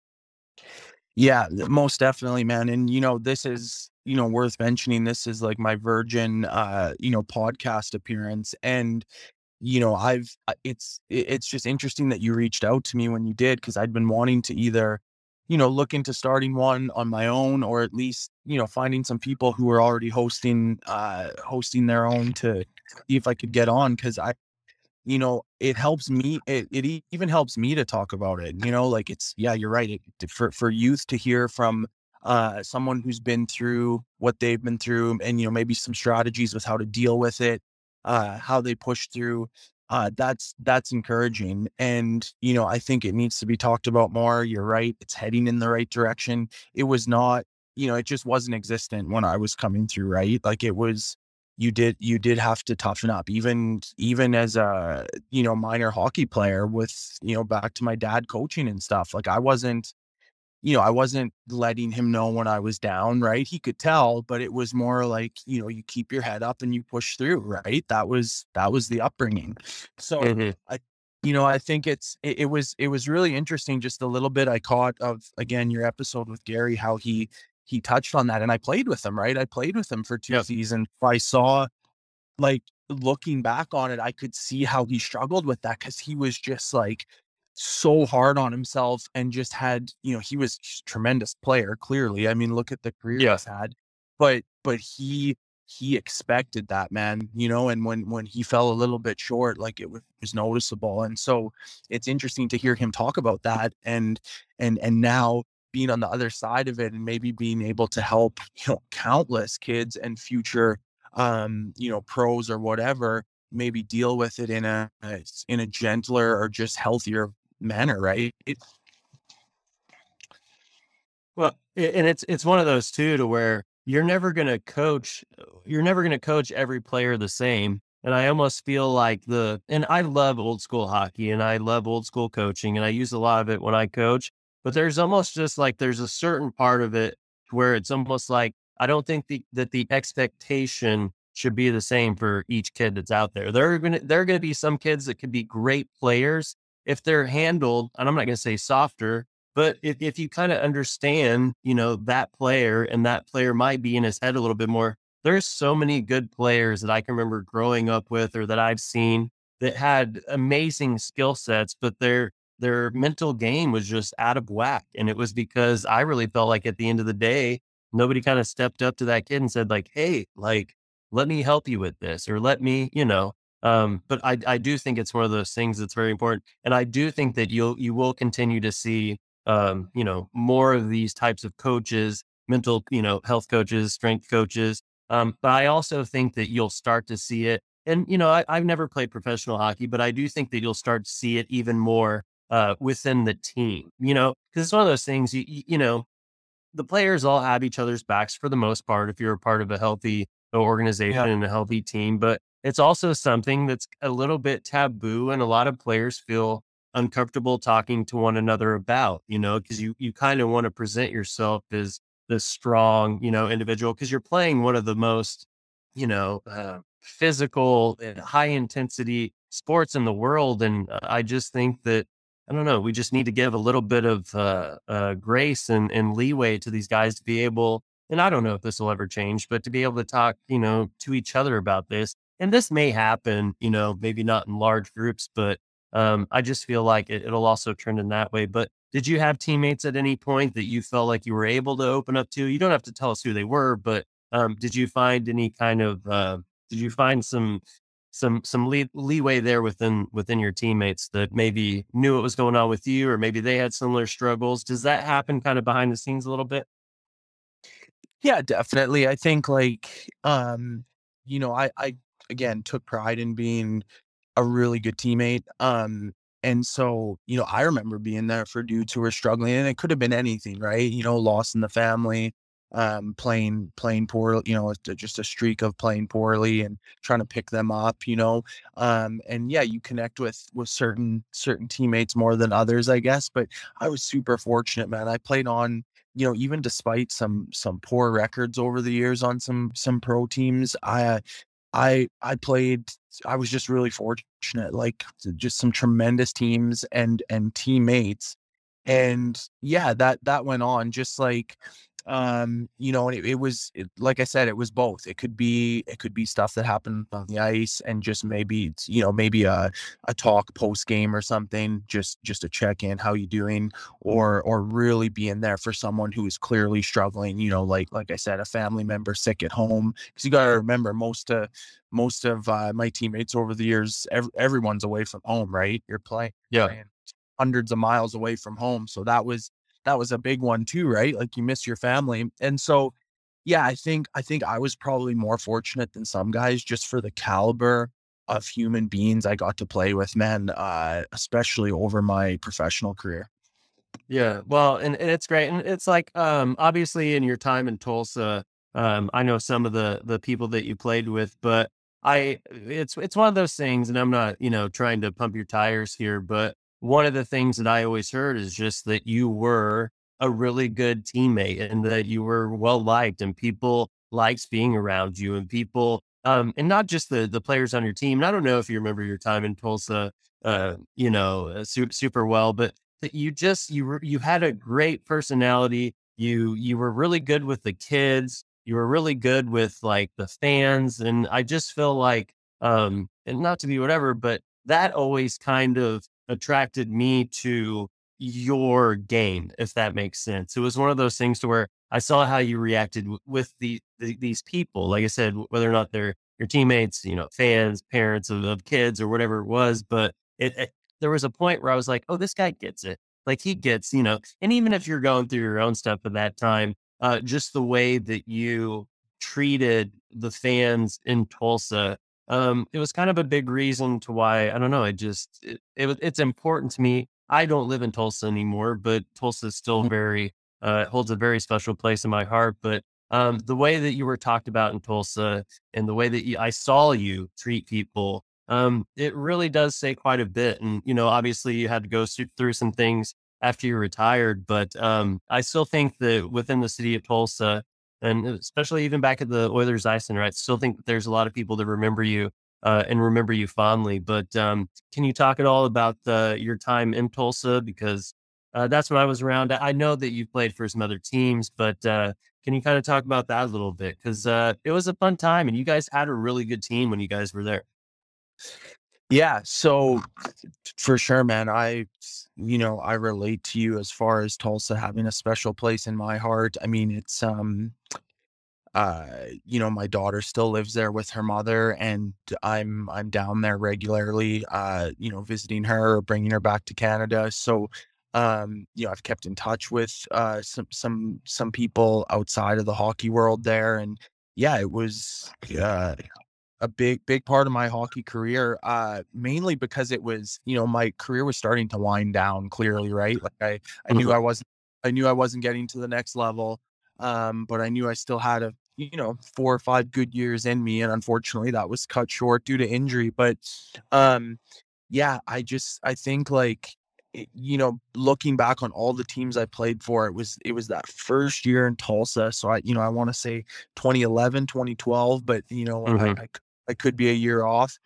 yeah most definitely man and you know this is you know worth mentioning this is like my virgin uh you know podcast appearance and you know i've it's it's just interesting that you reached out to me when you did because i'd been wanting to either you know, look into starting one on my own, or at least, you know, finding some people who are already hosting, uh, hosting their own to see if I could get on. Cause I, you know, it helps me. It, it even helps me to talk about it. You know, like it's, yeah, you're right. It, for, for youth to hear from, uh, someone who's been through what they've been through and, you know, maybe some strategies with how to deal with it, uh, how they push through uh, that's that's encouraging and you know i think it needs to be talked about more you're right it's heading in the right direction it was not you know it just wasn't existent when i was coming through right like it was you did you did have to toughen up even even as a you know minor hockey player with you know back to my dad coaching and stuff like i wasn't you know, I wasn't letting him know when I was down, right? He could tell, but it was more like, you know, you keep your head up and you push through, right? That was that was the upbringing. So mm-hmm. I you know, I think it's it, it, was it was really interesting just a little bit I caught of again your episode with Gary how he he touched on that and I played with him, right? I played with him for two yep. seasons. I saw like looking back on it, I could see how he struggled with that cuz he was just like so hard on himself and just had, you know, he was tremendous player, clearly. I mean, look at the career yeah. he's had. But but he he expected that, man, you know, and when when he fell a little bit short, like it was, was noticeable. And so it's interesting to hear him talk about that and and and now being on the other side of it and maybe being able to help, you know, countless kids and future um, you know, pros or whatever maybe deal with it in a in a gentler or just healthier manner, right? It, well, and it's it's one of those too to where you're never going to coach you're never going to coach every player the same and i almost feel like the and i love old school hockey and i love old school coaching and i use a lot of it when i coach but there's almost just like there's a certain part of it where it's almost like i don't think the, that the expectation should be the same for each kid that's out there. There are to there are to be some kids that could be great players if they're handled, and I'm not to say softer, but if, if you kind of understand, you know, that player and that player might be in his head a little bit more, there's so many good players that I can remember growing up with or that I've seen that had amazing skill sets, but their their mental game was just out of whack. And it was because I really felt like at the end of the day, nobody kind of stepped up to that kid and said, like, hey, like, let me help you with this, or let me, you know, um, but I, I do think it's one of those things that's very important. And I do think that you'll, you will continue to see, um, you know, more of these types of coaches, mental, you know, health coaches, strength coaches. Um, but I also think that you'll start to see it. And, you know, I, I've never played professional hockey, but I do think that you'll start to see it even more uh, within the team, you know, because it's one of those things, you, you know, the players all have each other's backs for the most part if you're a part of a healthy organization yeah. and a healthy team. But it's also something that's a little bit taboo and a lot of players feel uncomfortable talking to one another about, you know, because you you kind of want to present yourself as this strong, you know, individual because you're playing one of the most, you know, uh, physical and high intensity sports in the world. And uh, I just think that I don't know, we just need to give a little bit of uh, uh grace and, and leeway to these guys to be able. And I don't know if this will ever change, but to be able to talk, you know, to each other about this and this may happen, you know, maybe not in large groups, but um, I just feel like it, it'll also trend in that way. But did you have teammates at any point that you felt like you were able to open up to? You don't have to tell us who they were, but um, did you find any kind of uh, did you find some some some lee- leeway there within within your teammates that maybe knew what was going on with you, or maybe they had similar struggles? Does that happen kind of behind the scenes a little bit? Yeah, definitely. I think like um, you know, I I again took pride in being a really good teammate. Um, and so, you know, I remember being there for dudes who were struggling, and it could have been anything, right? You know, loss in the family, um, playing playing poorly, you know, just a streak of playing poorly and trying to pick them up, you know. Um, and yeah, you connect with with certain certain teammates more than others, I guess. But I was super fortunate, man. I played on, you know, even despite some some poor records over the years on some some pro teams, I uh, I I played I was just really fortunate, like just some tremendous teams and and teammates. And yeah, that that went on just like um, you know, and it, it was it, like I said, it was both. It could be it could be stuff that happened on the ice and just maybe it's, you know, maybe a a talk post game or something, just just a check in, how you doing, or or really being there for someone who is clearly struggling, you know, like like I said, a family member sick at home. Because you gotta remember most uh most of uh, my teammates over the years, ev- everyone's away from home, right? You're playing, Yeah. playing hundreds of miles away from home. So that was that was a big one too, right? Like you miss your family. And so yeah, I think I think I was probably more fortunate than some guys just for the caliber of human beings I got to play with, man, uh, especially over my professional career. Yeah, well, and, and it's great, and it's like um, obviously in your time in Tulsa, um, I know some of the the people that you played with, but I it's it's one of those things, and I'm not you know trying to pump your tires here, but one of the things that I always heard is just that you were a really good teammate and that you were well liked, and people liked being around you, and people um, and not just the the players on your team. And I don't know if you remember your time in Tulsa, uh, you know, uh, su- super well, but that you just you were you had a great personality. You you were really good with the kids. You were really good with like the fans, and I just feel like um and not to be whatever, but that always kind of attracted me to your game, if that makes sense. It was one of those things to where I saw how you reacted w- with the, the these people. Like I said, whether or not they're your teammates, you know, fans, parents of, of kids or whatever it was, but it, it there was a point where I was like, oh, this guy gets it. Like he gets, you know, and even if you're going through your own stuff at that time, uh, just the way that you treated the fans in Tulsa, um, it was kind of a big reason to why I don't know. I just it, it it's important to me. I don't live in Tulsa anymore, but Tulsa is still very uh, holds a very special place in my heart. But um, the way that you were talked about in Tulsa and the way that you, I saw you treat people um, it really does say quite a bit. And, you know, obviously you had to go through through some things after you retired, but um, I still think that within the city of Tulsa, and especially even back at the Oilers Ice right? Still think there's a lot of people that remember you uh, and remember you fondly. But um, can you talk at all about uh, your time in Tulsa? Because uh, that's when I was around. I know that you played for some other teams, but uh, can you kind of talk about that a little bit? Because uh, it was a fun time, and you guys had a really good team when you guys were there. Yeah, so for sure, man. I, you know, I relate to you as far as Tulsa having a special place in my heart. I mean, it's um uh you know, my daughter still lives there with her mother and I'm I'm down there regularly uh, you know, visiting her or bringing her back to Canada. So um, you know, I've kept in touch with uh some some some people outside of the hockey world there and yeah, it was uh a big big part of my hockey career uh mainly because it was you know my career was starting to wind down clearly right like i i knew Mhm. i wasn't i knew i wasn't getting to the next level um but i knew i still had a you know four or five good years in me and unfortunately that was cut short due to injury but um yeah i just i think like it- you know looking back on all the teams i played for it was it was that first year in tulsa so i you know i want to say 2011 2012 but you know I, Mhm. I I could be a year off.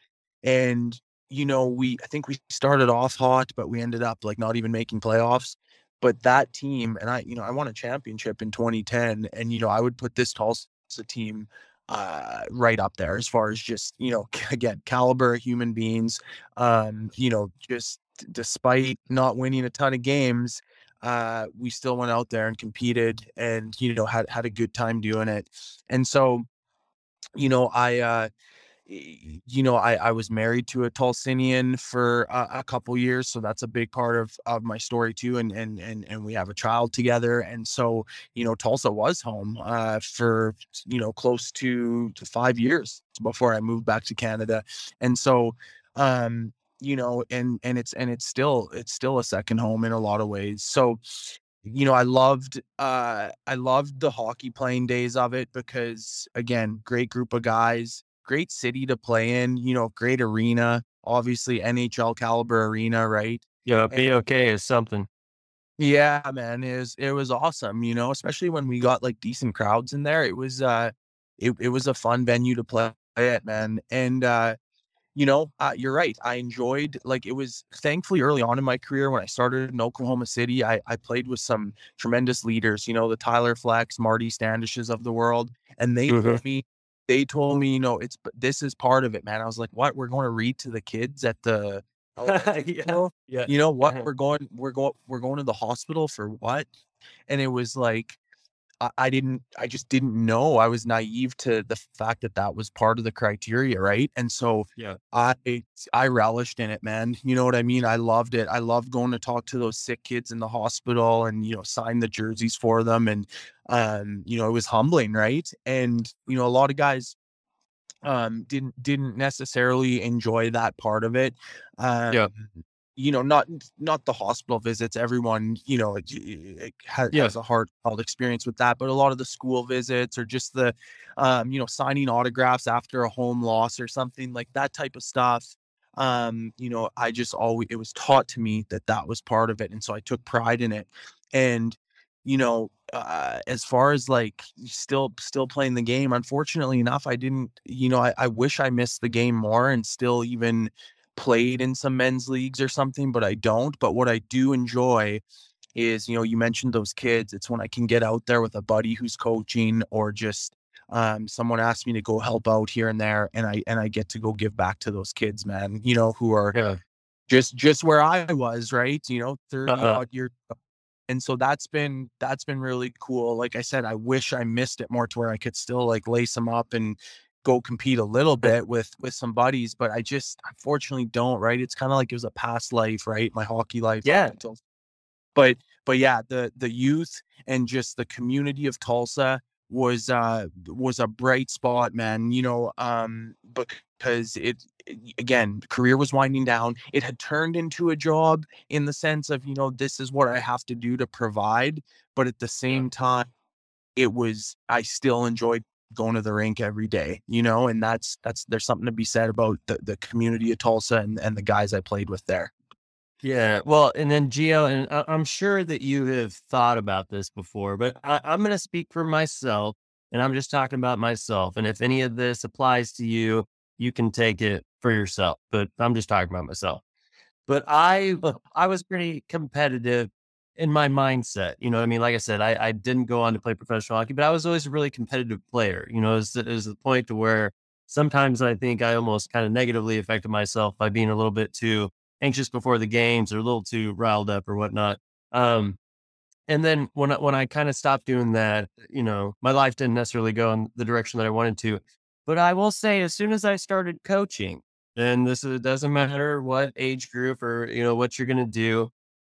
And, you know, we I think we started off hot, but we ended up like not even making playoffs. But that team, and I, you know, I won a championship in 2010. And, you know, I would put this Tulsa team uh, right up there as far as just you know <laughs> again caliber human beings. Um, you know, just despite not winning a ton of games, uh, we still went out there and competed, and you know had had a good time doing it. And so, you know, I uh, you know, I, I was married to a Tulsinian for a, a, couple years, so that's a big part of of my story too. And and and and we have a child together, and so you know, Tulsa was home uh, for you know close to to five years before I moved back to Canada, and so um you know and and it's and it's still it's still a second home in a lot of ways so you know, I loved uh I loved the hockey playing days of it because again, great group of guys, great city to play in, you know, great arena, obviously NHL caliber arena, right? Yeah, BOK is something. Yeah, man, it was it was awesome, you know, especially when we got like decent crowds in there. It was uh it, it was a fun venue to play at, man. And uh you know, uh, you're right. I enjoyed like it was thankfully early on in my career when I started in Oklahoma City. I, I played with some tremendous leaders, you know, the Tyler Flecks, Marty Standishes of the world, and they mm-hmm. told me they told me, you know, it's this is part of it, man. I was like, what? We're going to read to the kids at the <laughs> yeah. yeah. You know what? Uh-huh. We're going we're going we're going to the hospital for what? And it was like I, I didn't I just didn't know. I was naive to the fact that that was part of the criteria, right? And so yeah, I I relished in it, man. You know what I mean? I loved it. I loved going to talk to those sick kids in the hospital and you know sign the jerseys for them, and um, you know it was humbling, right? And you know a lot of guys um didn't didn't necessarily enjoy that part of it um yeah you know, not not the hospital visits. Everyone, you know, it, it has, yeah. has, a heartfelt experience with that. But a lot of the school visits, or just the, um, you know, signing autographs after a home loss or something like that type of stuff. Um, you know, I just always it was taught to me that that was part of it, and so I took pride in it. And you know, uh, as far as like still still playing the game, unfortunately enough, I didn't. You know, I, I wish I missed the game more and still even played in some men's leagues or something, but I don't. But what I do enjoy is, you know, you mentioned those kids. It's when I can get out there with a buddy who's coaching or just um, someone asked me to go help out here and there and I and I get to go give back to those kids, man, you know, who are yeah. just just where I was, right? You know, 30 uh-huh. odd years and so that's been that's been really cool like i said i wish i missed it more to where i could still like lace them up and go compete a little bit with with some buddies, but I just unfortunately don't. Right? It's kind of like it was a past life, right? My hockey life. Yeah. But but yeah, the the youth and just the community of Tulsa was uh was a bright spot, man. You know, um, because it, it again, career was winding down. It had turned into a job in the sense of you know this is what I have to do to provide, but at the same time, it was I still enjoyed going to the rink every day, you know, and that's that's there's something to be said about the, the community of Tulsa and, and the guys I played with there. Yeah. Well, and then Gio, and I'm sure that you have thought about this before, but I, I'm going to speak for myself and I'm just talking about myself. And if any of this applies to you, you can take it for yourself, but I'm just talking about myself. But I, I was pretty competitive in my mindset. You know I mean? Like I said, I, I didn't go on to play professional hockey, but I was always a really competitive player. You know, it was, the point to where sometimes I think I almost kind of negatively affected myself by being a little bit too anxious before the games or a little too riled up or whatnot. Um, and then when I, when I kind of stopped doing that, you know, my life didn't necessarily go in the direction that I wanted to. But I will say, as soon as I started coaching, and this is, doesn't matter what age group or you know what you're going to do,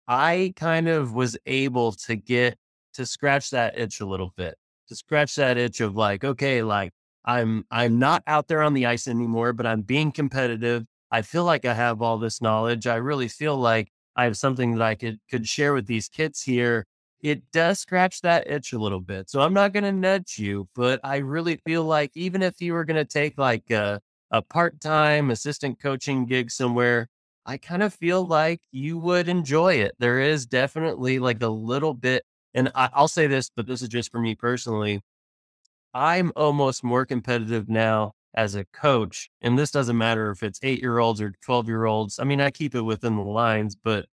I kind of was able to get to scratch that itch a little bit, to scratch that itch of like, okay, like I'm I'm not out there on the ice anymore, but I'm being competitive. I feel like I have all this knowledge. I really feel like I have something that I could could share with these kids here. It does scratch that itch a little bit. So I'm not going to nudge you, but I really feel like even if you were going to take like a, a part-time assistant coaching gig somewhere, I kind of feel like you would enjoy it. There is definitely like a little bit, and I, I'll say this, but this is just for me personally. I'm almost more competitive now as a coach, and this doesn't matter if it's eight year olds or 12 year olds. I mean, I keep it within the lines, but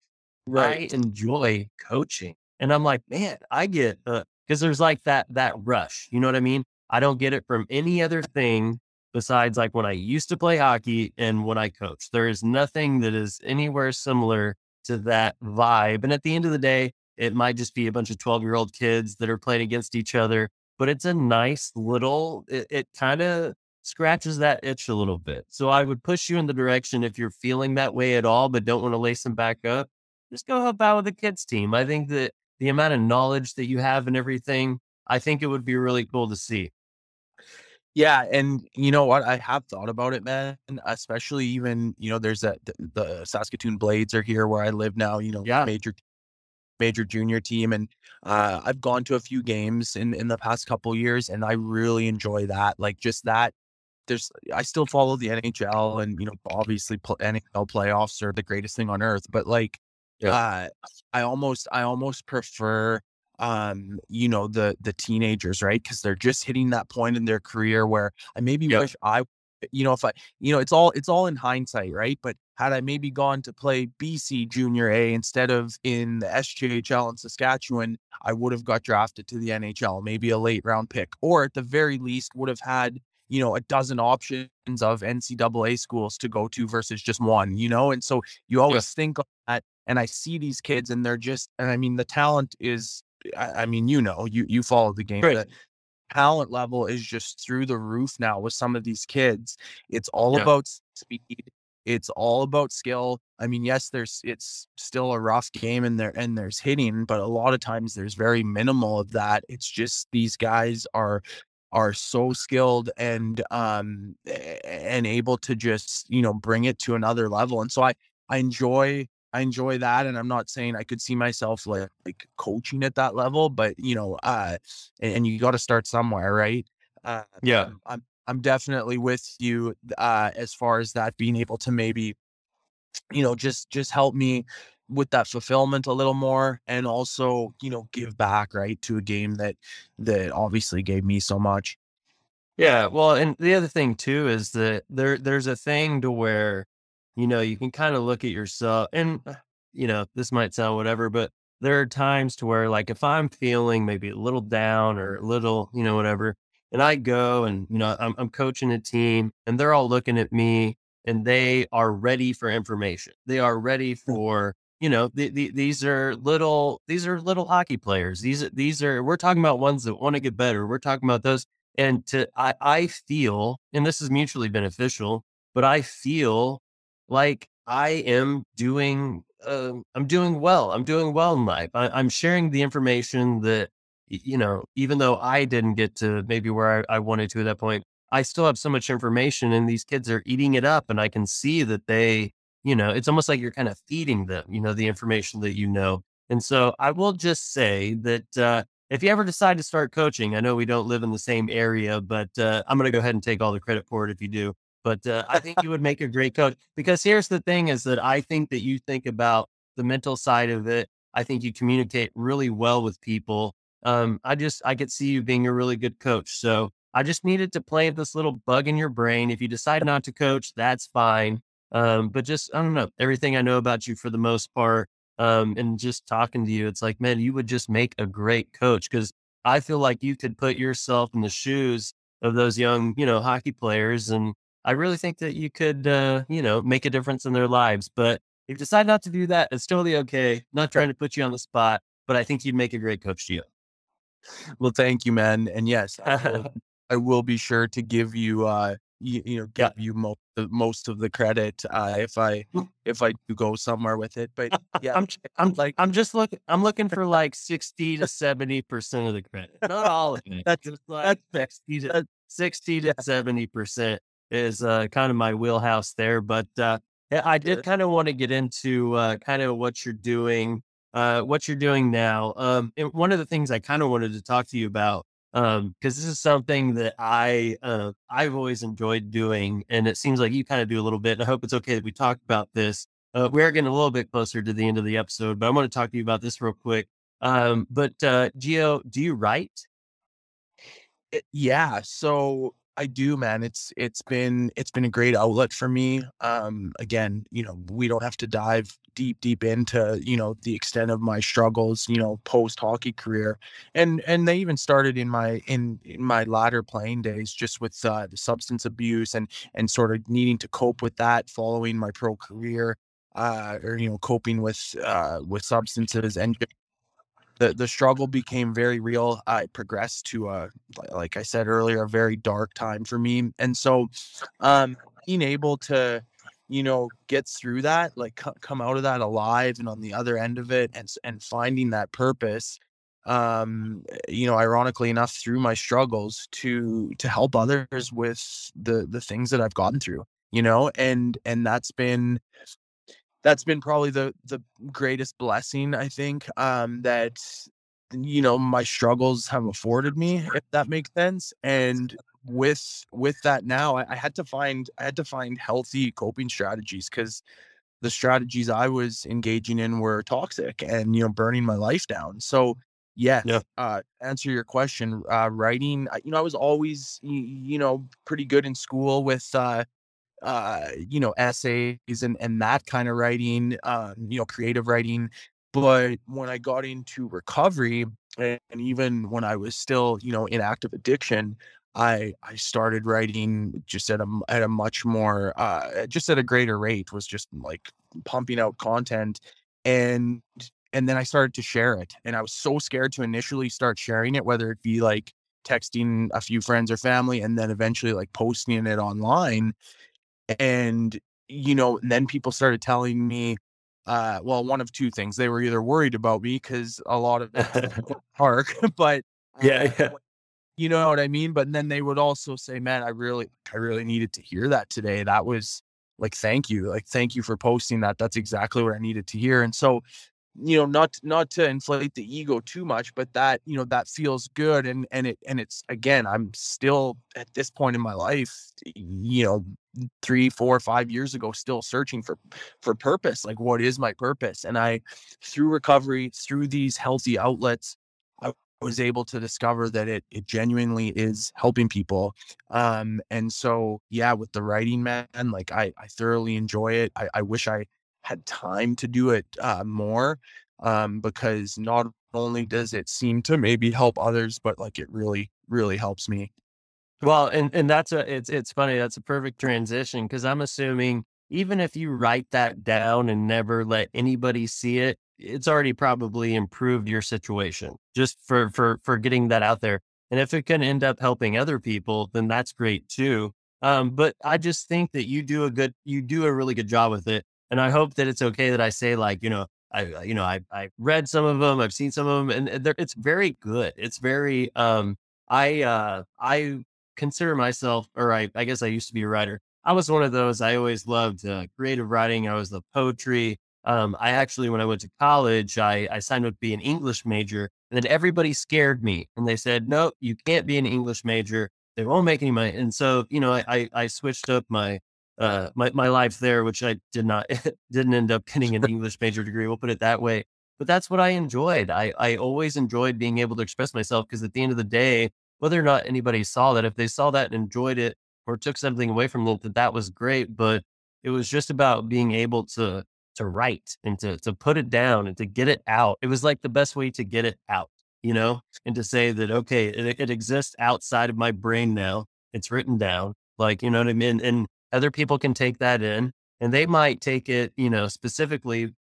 right. I enjoy coaching. And I'm like, man, I get, because uh, there's like that, that rush, you know what I mean? I don't get it from any other thing besides like when I used to play hockey and when I coach. There is nothing that is anywhere similar to that vibe. And at the end of the day, it might just be a bunch of 12 year old kids that are playing against each other, but it's a nice little, it, it kind of scratches that itch a little bit. So I would push you in the direction if you're feeling that way at all, but don't want to lace them back up, just go help out with the kids team. I think that the amount of knowledge that you have and everything, I think it would be really cool to see. Yeah, and you know what? I have thought about it, man. Especially even, you know, there's that the, the Saskatoon Blades are here where I live now, you know, Yeah. major major junior team and uh I've gone to a few games in in the past couple years and I really enjoy that. Like just that there's I still follow the NHL and you know obviously pl- NHL playoffs are the greatest thing on earth, but like Yeah. uh I almost I almost prefer um you know the the teenagers right because they're just hitting that point in their career where I maybe Yep. wish I you know if I you know it's all it's all in hindsight right but had I maybe gone to play BC junior A instead of in the SJHL in Saskatchewan I would have got drafted to the NHL maybe a late round pick or at the very least would have had you know, a dozen options of NCAA schools to go to versus just one, you know? And so you always think of that. And I see these kids and they're just, and I mean, the talent is, I, I mean, you know, you, you follow the game. Right. Talent level is just through the roof now with some of these kids. It's all Yeah. about speed. It's all about skill. I mean, yes, there's it's still a rough game and there and there's hitting, but a lot of times there's very minimal of that. It's just these guys are are so skilled and um and able to just you know bring it to another level and so i i enjoy i enjoy that and i'm not saying i could see myself like like coaching at that level but you know uh and, and you got to start somewhere right uh Yeah. I'm, I'm i'm definitely with you uh as far as that being able to maybe you know just just help me with that fulfillment a little more and also you know give back right to a game that that obviously gave me so much Yeah, well, and the other thing too is that there there's a thing to where, you know, you can kind of look at yourself and uh, you know, this might sound whatever, but there are times to where like if I'm feeling maybe a little down or a little, you know, whatever, and I go and you know, I'm I'm coaching a team and they're all looking at me and they are ready for information. They are ready for you know, the, the, these are little these are little hockey players. These are- these are we're talking about ones that want to get better. We're talking about those and to I, I feel and this is mutually beneficial but i feel like i am doing um i'm doing well i'm doing well in life I, i'm sharing the information that you know even though i didn't get to maybe where I, I wanted to at that point i still have so much information and these kids are eating it up and i can see that they you know it's almost like you're kind of feeding them you know the information that you know and so i will just say that uh if you ever decide to start coaching, I know we don't live in the same area, but uh, I'm going to go ahead and take all the credit for it if you do. But uh, I think you would make a <laughs> great coach because here's the thing: is that I think that you think about the mental side of it. I think you communicate really well with people. Um, I just I could see you being a really good coach. So I just needed to plant this little bug in your brain. If you decide not to coach, that's fine. Um, but just I don't know everything I know about you for the most part um, and just talking to you, it's like, man, you would just make a great coach because I feel like you could put yourself in the shoes of those young, you know, hockey players. And I really think that you could, uh, you know, make a difference in their lives. But if you decide not to do that, it's totally okay. Not trying to put you on the spot, but I think you'd make a great coach, Gio. well thank you man and yes i will, <laughs> I will be sure to give you uh you, you know Yeah. give you most the most of the credit uh if i if i do go somewhere with it but <laughs> yeah I'm, I'm like I'm just looking. I'm looking <laughs> for like sixty to seventy percent of the credit, not all of it. That's- just like that's sixty to That- sixty to seventy percent is uh, kind of my wheelhouse there. But uh, I did kind of want to get into uh, kind of what you're doing, uh, what you're doing now. Um, and one of the things I kind of wanted to talk to you about, because this is something that I uh, I've always enjoyed doing, and it seems like you kind of do a little bit. And I hope it's okay that we talk about this. Uh, we're getting a little bit closer to the end of the episode, but I want to talk to you about this real quick. Um, but uh, Gio, do you write? yeah so I do, man. It's it's been it's been a great outlet for me. Um, again, you know, we don't have to dive deep, deep into you know the extent of my struggles, you know, post hockey career, and and they even started in my in, in my latter playing days, just with uh, the substance abuse and and sort of needing to cope with that following my pro career, uh, or you know, coping with uh, with substances and the the struggle became very real. I progressed to a like I said earlier, a very dark time for me. And so um being able to you know get through that like c- come out of that alive and on the other end of it and and finding that purpose um you know ironically enough through my struggles to to help others with the the things that I've gotten through you know and and that's been that's been probably the the greatest blessing I think um that you know my struggles have afforded me if that makes sense and with with that now I, I had to find I had to find healthy coping strategies because the strategies I was engaging in were toxic and you know burning my life down so yes Yeah. uh answer your question uh writing you know I was always you know pretty good in school with uh uh, you know, essays and and that kind of writing, um, you know, creative writing. But when I got into recovery, and even when I was still, you know, in active addiction, I I started writing just at a at a much more uh just at a greater rate. Was just like pumping out content, and and then I started to share it. And I was so scared to initially start sharing it, whether it be like texting a few friends or family, and then eventually like posting it online and, you know, and then people started telling me, uh, well, one of two things. They were either worried about me because a lot of <laughs> park, <laughs> but yeah, uh, yeah. you know what I mean? But then they would also say, man, I really, I really needed to hear that today. That was like, thank you. Like, thank you for posting that. That's exactly what I needed to hear. And so you know not not to inflate the ego too much but that you know that feels good and and it and it's again i'm still at this point in my life you know three four five years ago still searching for for purpose like what is my purpose? And i through recovery through these healthy outlets i was able to discover that it it genuinely is helping people um and so yeah with the writing man like i i thoroughly enjoy it. I, I wish i had time to do it uh, more um, because not only does it seem to maybe help others, but like it really, really helps me. Well, and and that's a it's it's funny. That's a perfect transition because I'm assuming even if you write that down and never let anybody see it, it's already probably improved your situation just for for for getting that out there. And if it can end up helping other people, then that's great too. Um, but I just think that you do a good you do a really good job with it, and I hope that it's okay that I say like you know I you know I I read some of them, I've seen some of them, and it's very good. It's very um I uh I consider myself, or I, I guess I used to be a writer. I was one of those. I always loved uh, creative writing. I was the poetry. Um, I actually, when I went to college, I, I signed up to be an English major, and then everybody scared me, and they said, "No, you can't be an English major. They won't make any money." And so, you know, I I, I switched up my uh my my life there, which I did not <laughs> didn't end up getting an <laughs> English major degree. We'll put it that way. But that's what I enjoyed. I I always enjoyed being able to express myself because at the end of the day, whether or not anybody saw that, if they saw that and enjoyed it or took something away from it, that that was great. But it was just about being able to to write and to to put it down and to get it out. It was like the best way to get it out, you know, and to say that okay, it, it exists outside of my brain now. It's written down, like you know what I mean. And other people can take that in, and they might take it, you know, specifically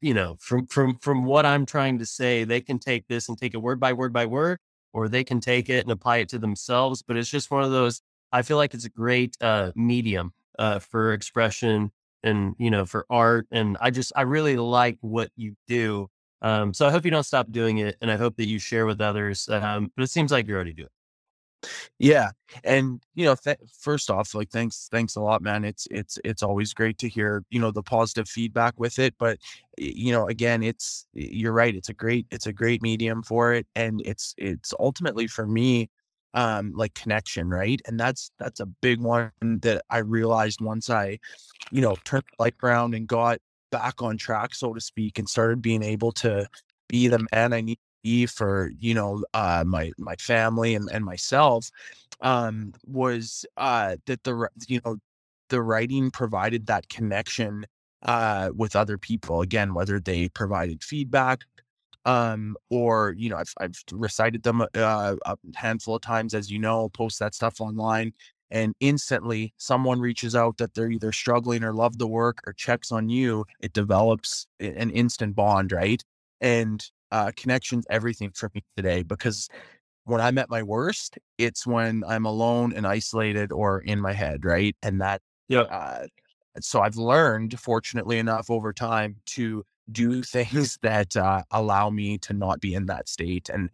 you know, from from from what I'm trying to say, they can take this and take it word by word by word, or they can take it and apply it to themselves. But it's just one of those. I feel like it's a great uh, medium uh, for expression and you know for art. And I just I really like what you do. Um, so I hope you don't stop doing it, and I hope that you share with others. Um, but it seems like you're already doing. Yeah, and you know, th- first off, like thanks, thanks a lot, man. It's it's it's always great to hear you know the positive feedback with it. But you know, again, it's you're right. It's a great it's a great medium for it, and it's it's ultimately for me, um, like connection, right? And that's that's a big one that I realized once I, you know, turned the light around and got back on track, so to speak, and started being able to be the man I need for you know uh, my my family and, and myself um, was uh, that the you know the writing provided that connection uh, with other people again whether they provided feedback um, or you know I've I've recited them uh, a handful of times as you know post that stuff online and instantly someone reaches out that they're either struggling or love the work or checks on you it develops an instant bond right? And uh, connections everything for me today because when I'm at my worst, it's when I'm alone and isolated or in my head, right? And that, yeah. Uh, so I've learned, fortunately enough, over time to do <laughs> things that uh, allow me to not be in that state. And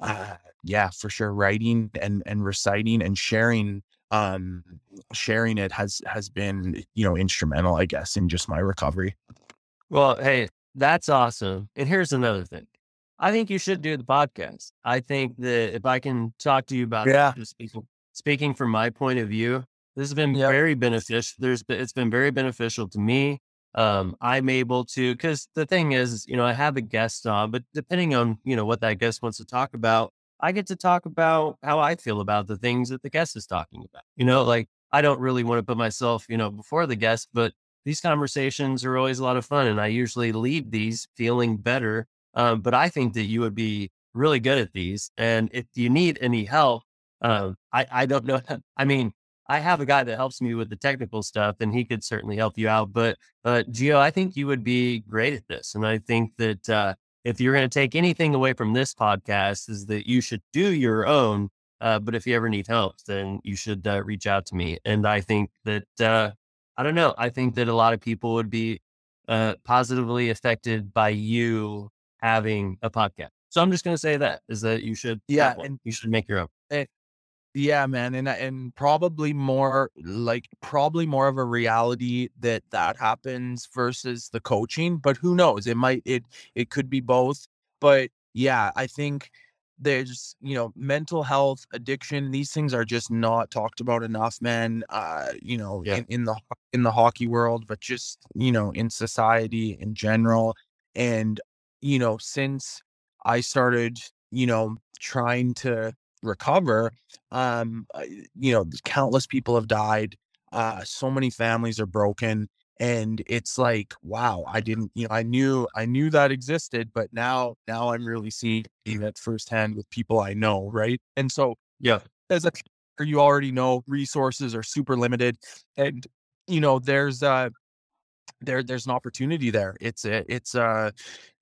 uh, yeah, for sure, writing and and reciting and sharing um sharing it has has been you know instrumental i guess in just my recovery well hey that's awesome and here's another thing I think you should do the podcast. I think that if I can talk to you about yeah. speaking, speaking from my point of view, this has been yep. very beneficial. There's been, it's been very beneficial to me. Um, I'm able to, cause the thing is, you know, I have a guest on, but depending on, you know, what that guest wants to talk about, I get to talk about how I feel about the things that the guest is talking about. You know, like I don't really want to put myself, you know, before the guest, but these conversations are always a lot of fun. And I usually leave these feeling better um, but I think that you would be really good at these. And if you need any help, um, I, I don't know. <laughs> I mean, I have a guy that helps me with the technical stuff and he could certainly help you out. But, uh, Gio, I think you would be great at this. And I think that, uh, if you're going to take anything away from this podcast is that you should do your own. Uh, but if you ever need help, then you should uh, reach out to me. And I think that, uh, I don't know. I think that a lot of people would be uh, positively affected by you having a podcast. So I'm just going to say that is that you should, yeah, and you should make your own. And, eh, yeah, man, and and probably more like probably more of a reality that that happens versus the coaching, but who knows? It might it it could be both. But yeah, I think there's you know mental health addiction these things are just not talked about enough man uh you know yeah. in, in the in the hockey world but just you know in society in general and you know, since I started, you know, trying to recover, um, you know, countless people have died. Uh, so many families are broken. And it's like, wow, I didn't, you know, I knew, I knew that existed, but now, now I'm really seeing it firsthand with people I know. Right. And so, yeah, as a, you already know, resources are super limited. And, you know, there's, uh, there there's an opportunity there it's a it's a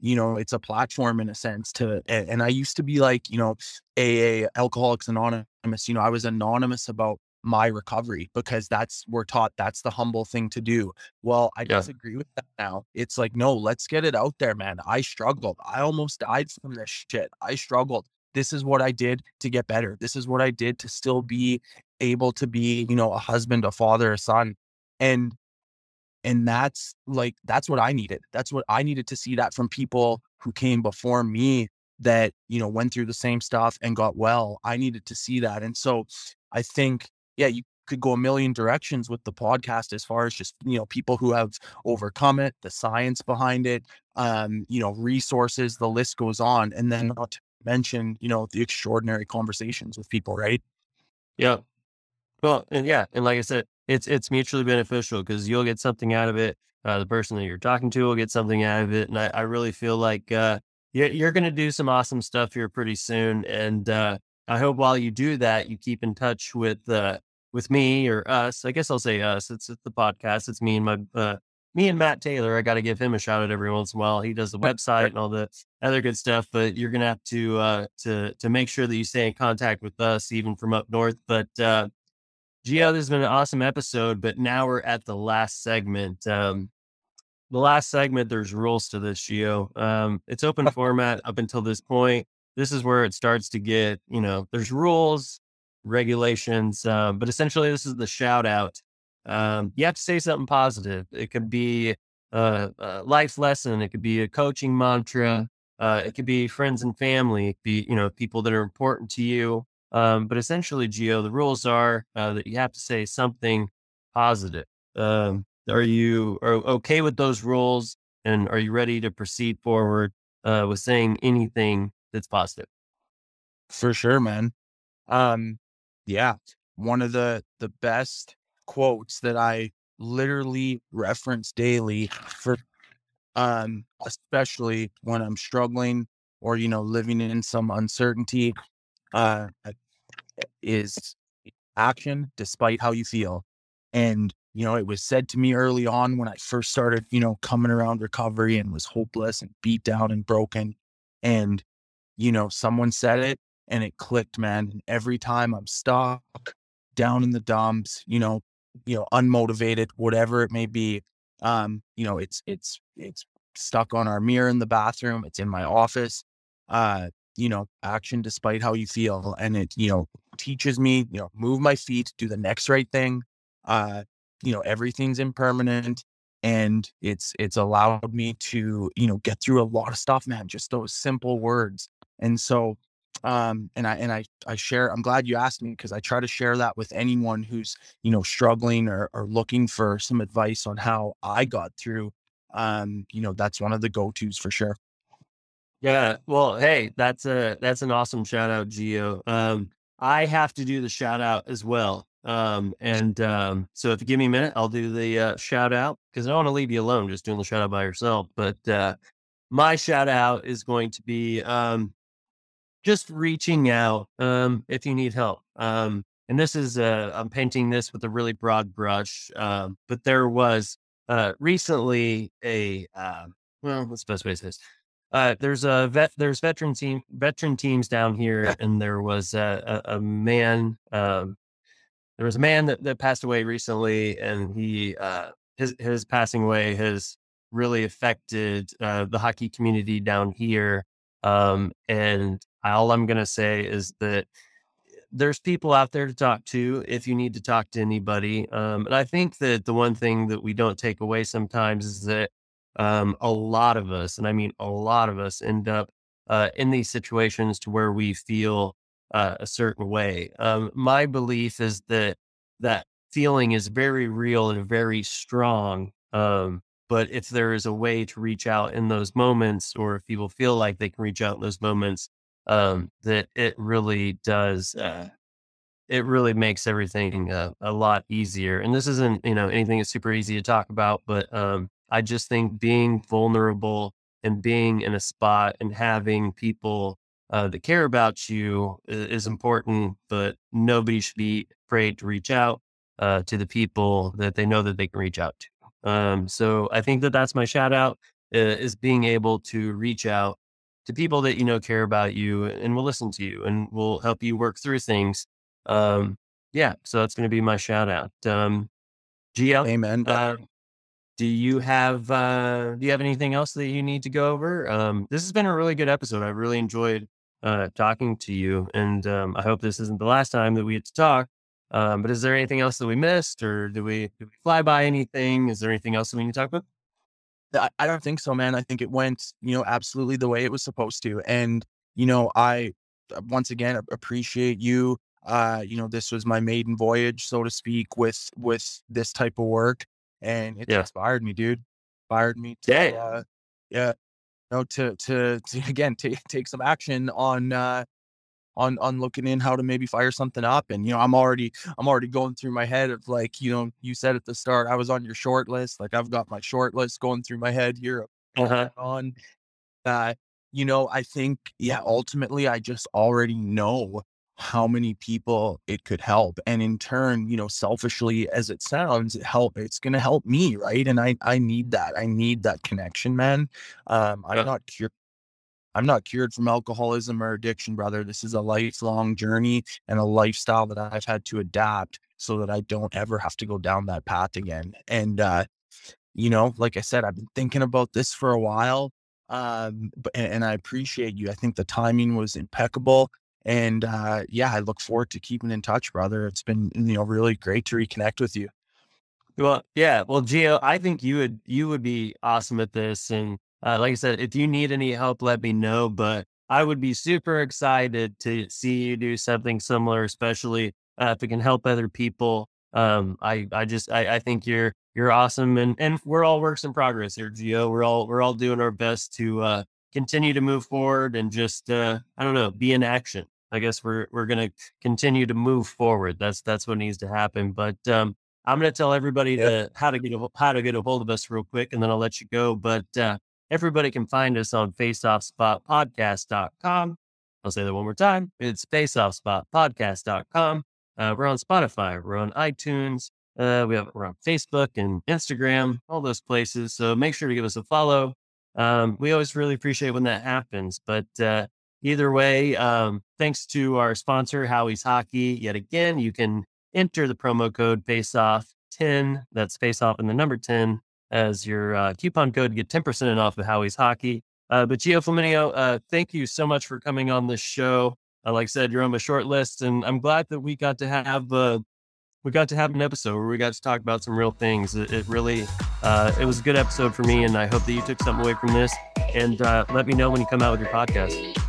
you know it's a platform in a sense to and, i used to be like you know aa alcoholics anonymous you know i was anonymous about my recovery because that's we're taught that's the humble thing to do. Well, I yeah. disagree with that now. It's like, no, let's get it out there, man. I struggled. I almost died from this shit. I struggled. This is what I did to get better. This is what I did to still be able to be, you know, a husband, a father, a son. And and that's like that's what i needed. That's what i needed to see that from people who came before me that you know went through the same stuff and got well. I needed to see that and so i think yeah you could go a million directions with the podcast as far as just you know people who have overcome it the science behind it um you know resources the list goes on and then not to mention you know the extraordinary conversations with people right? Yeah well and yeah and like i said it's it's mutually beneficial because you'll get something out of it. Uh, the person that you're talking to will get something out of it, and I, I really feel like uh, you're, you're going to do some awesome stuff here pretty soon. And uh, I hope while you do that, you keep in touch with uh, with me or us. I guess I'll say us. It's, it's the podcast. It's me and my uh, me and Matt Taylor. I got to give him a shout out every once in a while. He does the website and all the other good stuff. But you're gonna have to uh, to to make sure that you stay in contact with us, even from up north. But uh, Gio, this has been an awesome episode, but now we're at the last segment. Um, the last segment, there's rules to this, Gio. Um, it's open <laughs> format up until this point. This is where it starts to get, you know, there's rules, regulations, uh, but essentially, this is the shout out. Um, you have to say something positive. It could be a, a life lesson, it could be a coaching mantra, uh, it could be friends and family, it could be, you know, people that are important to you. Um, but essentially, Gio, the rules are uh, that you have to say something positive. Um, are you are okay with those rules, and are you ready to proceed forward uh, with saying anything that's positive. For sure, man. Um, yeah, one of the the best quotes that I literally reference daily for um especially when I'm struggling or you know living in some uncertainty uh is action despite how you feel. And you know, it was said to me early on when I first started, you know, coming around recovery and was hopeless and beat down and broken. And, you know, someone said it and it clicked, man. And every time I'm stuck down in the dumps, you know, you know, unmotivated, whatever it may be, um, you know, it's it's it's stuck on our mirror in the bathroom, it's in my office. Uh, you know, action despite how you feel. And it, you know, teaches me, you know, move my feet, do the next right thing. Uh, you know, everything's impermanent and it's it's allowed me to, you know, get through a lot of stuff, man, just those simple words. And so um and I and I I share I'm glad you asked me because I try to share that with anyone who's, you know, struggling or or looking for some advice on how I got through um, you know, that's one of the go-tos for sure. Yeah. Well, hey, that's a that's an awesome shout out, Gio. Um, I have to do the shout out as well. Um, and um, so if you give me a minute, I'll do the uh, shout out because I don't want to leave you alone just doing the shout out by yourself. But uh, my shout out is going to be um, just reaching out um, if you need help. Um, and this is uh, I'm painting this with a really broad brush, um, but there was uh, recently a uh, well, what's the best way to say this? Uh, there's a vet. There's veteran team, veteran teams down here, and there was a, a, a man. Um, there was a man that, that passed away recently, and he uh, his his passing away has really affected uh, the hockey community down here. Um, and all I'm gonna say is that there's people out there to talk to if you need to talk to anybody. Um, and I think that the one thing that we don't take away sometimes is that um, a lot of us, and I mean a lot of us, end up uh, in these situations to where we feel uh, a certain way. Um, my belief is that that feeling is very real and very strong. Um, but if there is a way to reach out in those moments, or if people feel like they can reach out in those moments, um, that it really does. Uh, it really makes everything uh, a lot easier. And this isn't, you know, anything that's super easy to talk about, but um, I just think being vulnerable and being in a spot and having people uh, that care about you is, is, important, but nobody should be afraid to reach out uh, to the people that they know that they can reach out to. Um, so I think that that's my shout out uh, is being able to reach out to people that you know care about you and will listen to you and will help you work through things. Um, yeah, so that's going to be my shout out. Um, GL, amen. Uh, do you have uh, do you have anything else that you need to go over? Um, this has been a really good episode. I really enjoyed uh, talking to you, and um, I hope this isn't the last time that we get to talk. Um, but is there anything else that we missed, or do we, do we fly by anything? Is there anything else that we need to talk about? I, don't think so, man. I think it went, you know, absolutely the way it was supposed to. And, you know, I uh, once again appreciate you. Uh, you know, this was my maiden voyage, so to speak, with with this type of work and it yeah. inspired me, dude. Inspired me to, yeah, uh, yeah, you know, to, to, to <laughs> again, take, take some action on, uh, on, on looking in how to maybe fire something up. And, you know, I'm already, I'm already going through my head of like, you know, you said at the start, I was on your short list. Like I've got my short list going through my head here uh-huh. on, uh, you know, I think, yeah, ultimately I just already know how many people it could help and in turn you know selfishly as it sounds it help it's going to help me right? And i i need that i need that connection man. Um i'm yeah. not cured i'm not cured from alcoholism or addiction brother. This is a lifelong journey and a lifestyle that i've had to adapt so that i don't ever have to go down that path again. And uh you know like i said i've been thinking about this for a while um and, and i appreciate you. I think the timing was impeccable and uh, yeah, I look forward to keeping in touch, brother. It's been you know really great to reconnect with you. Well, yeah. Well, Gio, I think you would you would be awesome at this. And uh, like I said, if you need any help, let me know. But I would be super excited to see you do something similar, especially uh, if it can help other people. Um, I I just I, I think you're you're awesome, and and we're all works in progress here, Gio. We're all we're all doing our best to uh, continue to move forward and just uh, I don't know, be in action. I guess we're we're gonna continue to move forward. That's that's what needs to happen. But um, I'm gonna tell everybody to, how to get a, how to get a hold of us real quick, and then I'll let you go. But uh, everybody can find us on faceoffspotpodcast.com. I'll say that one more time. It's faceoffspotpodcast.com. Uh, we're on Spotify. We're on iTunes. Uh, we have we're on Facebook and Instagram, all those places. So make sure to give us a follow. Um, we always really appreciate when that happens. But uh, either way, um, thanks to our sponsor, Howie's Hockey. Yet again, you can enter the promo code FaceOff10. That's FaceOff and the number 10 as your uh, coupon code to get 10% off of Howie's Hockey. Uh, but Gio Flamminio, uh, thank you so much for coming on this show. Uh, like I said, you're on my short list, and I'm glad that we got to have uh, we got to have an episode where we got to talk about some real things. It, it really, uh, it was a good episode for me, and I hope that you took something away from this. And uh, let me know when you come out with your podcast.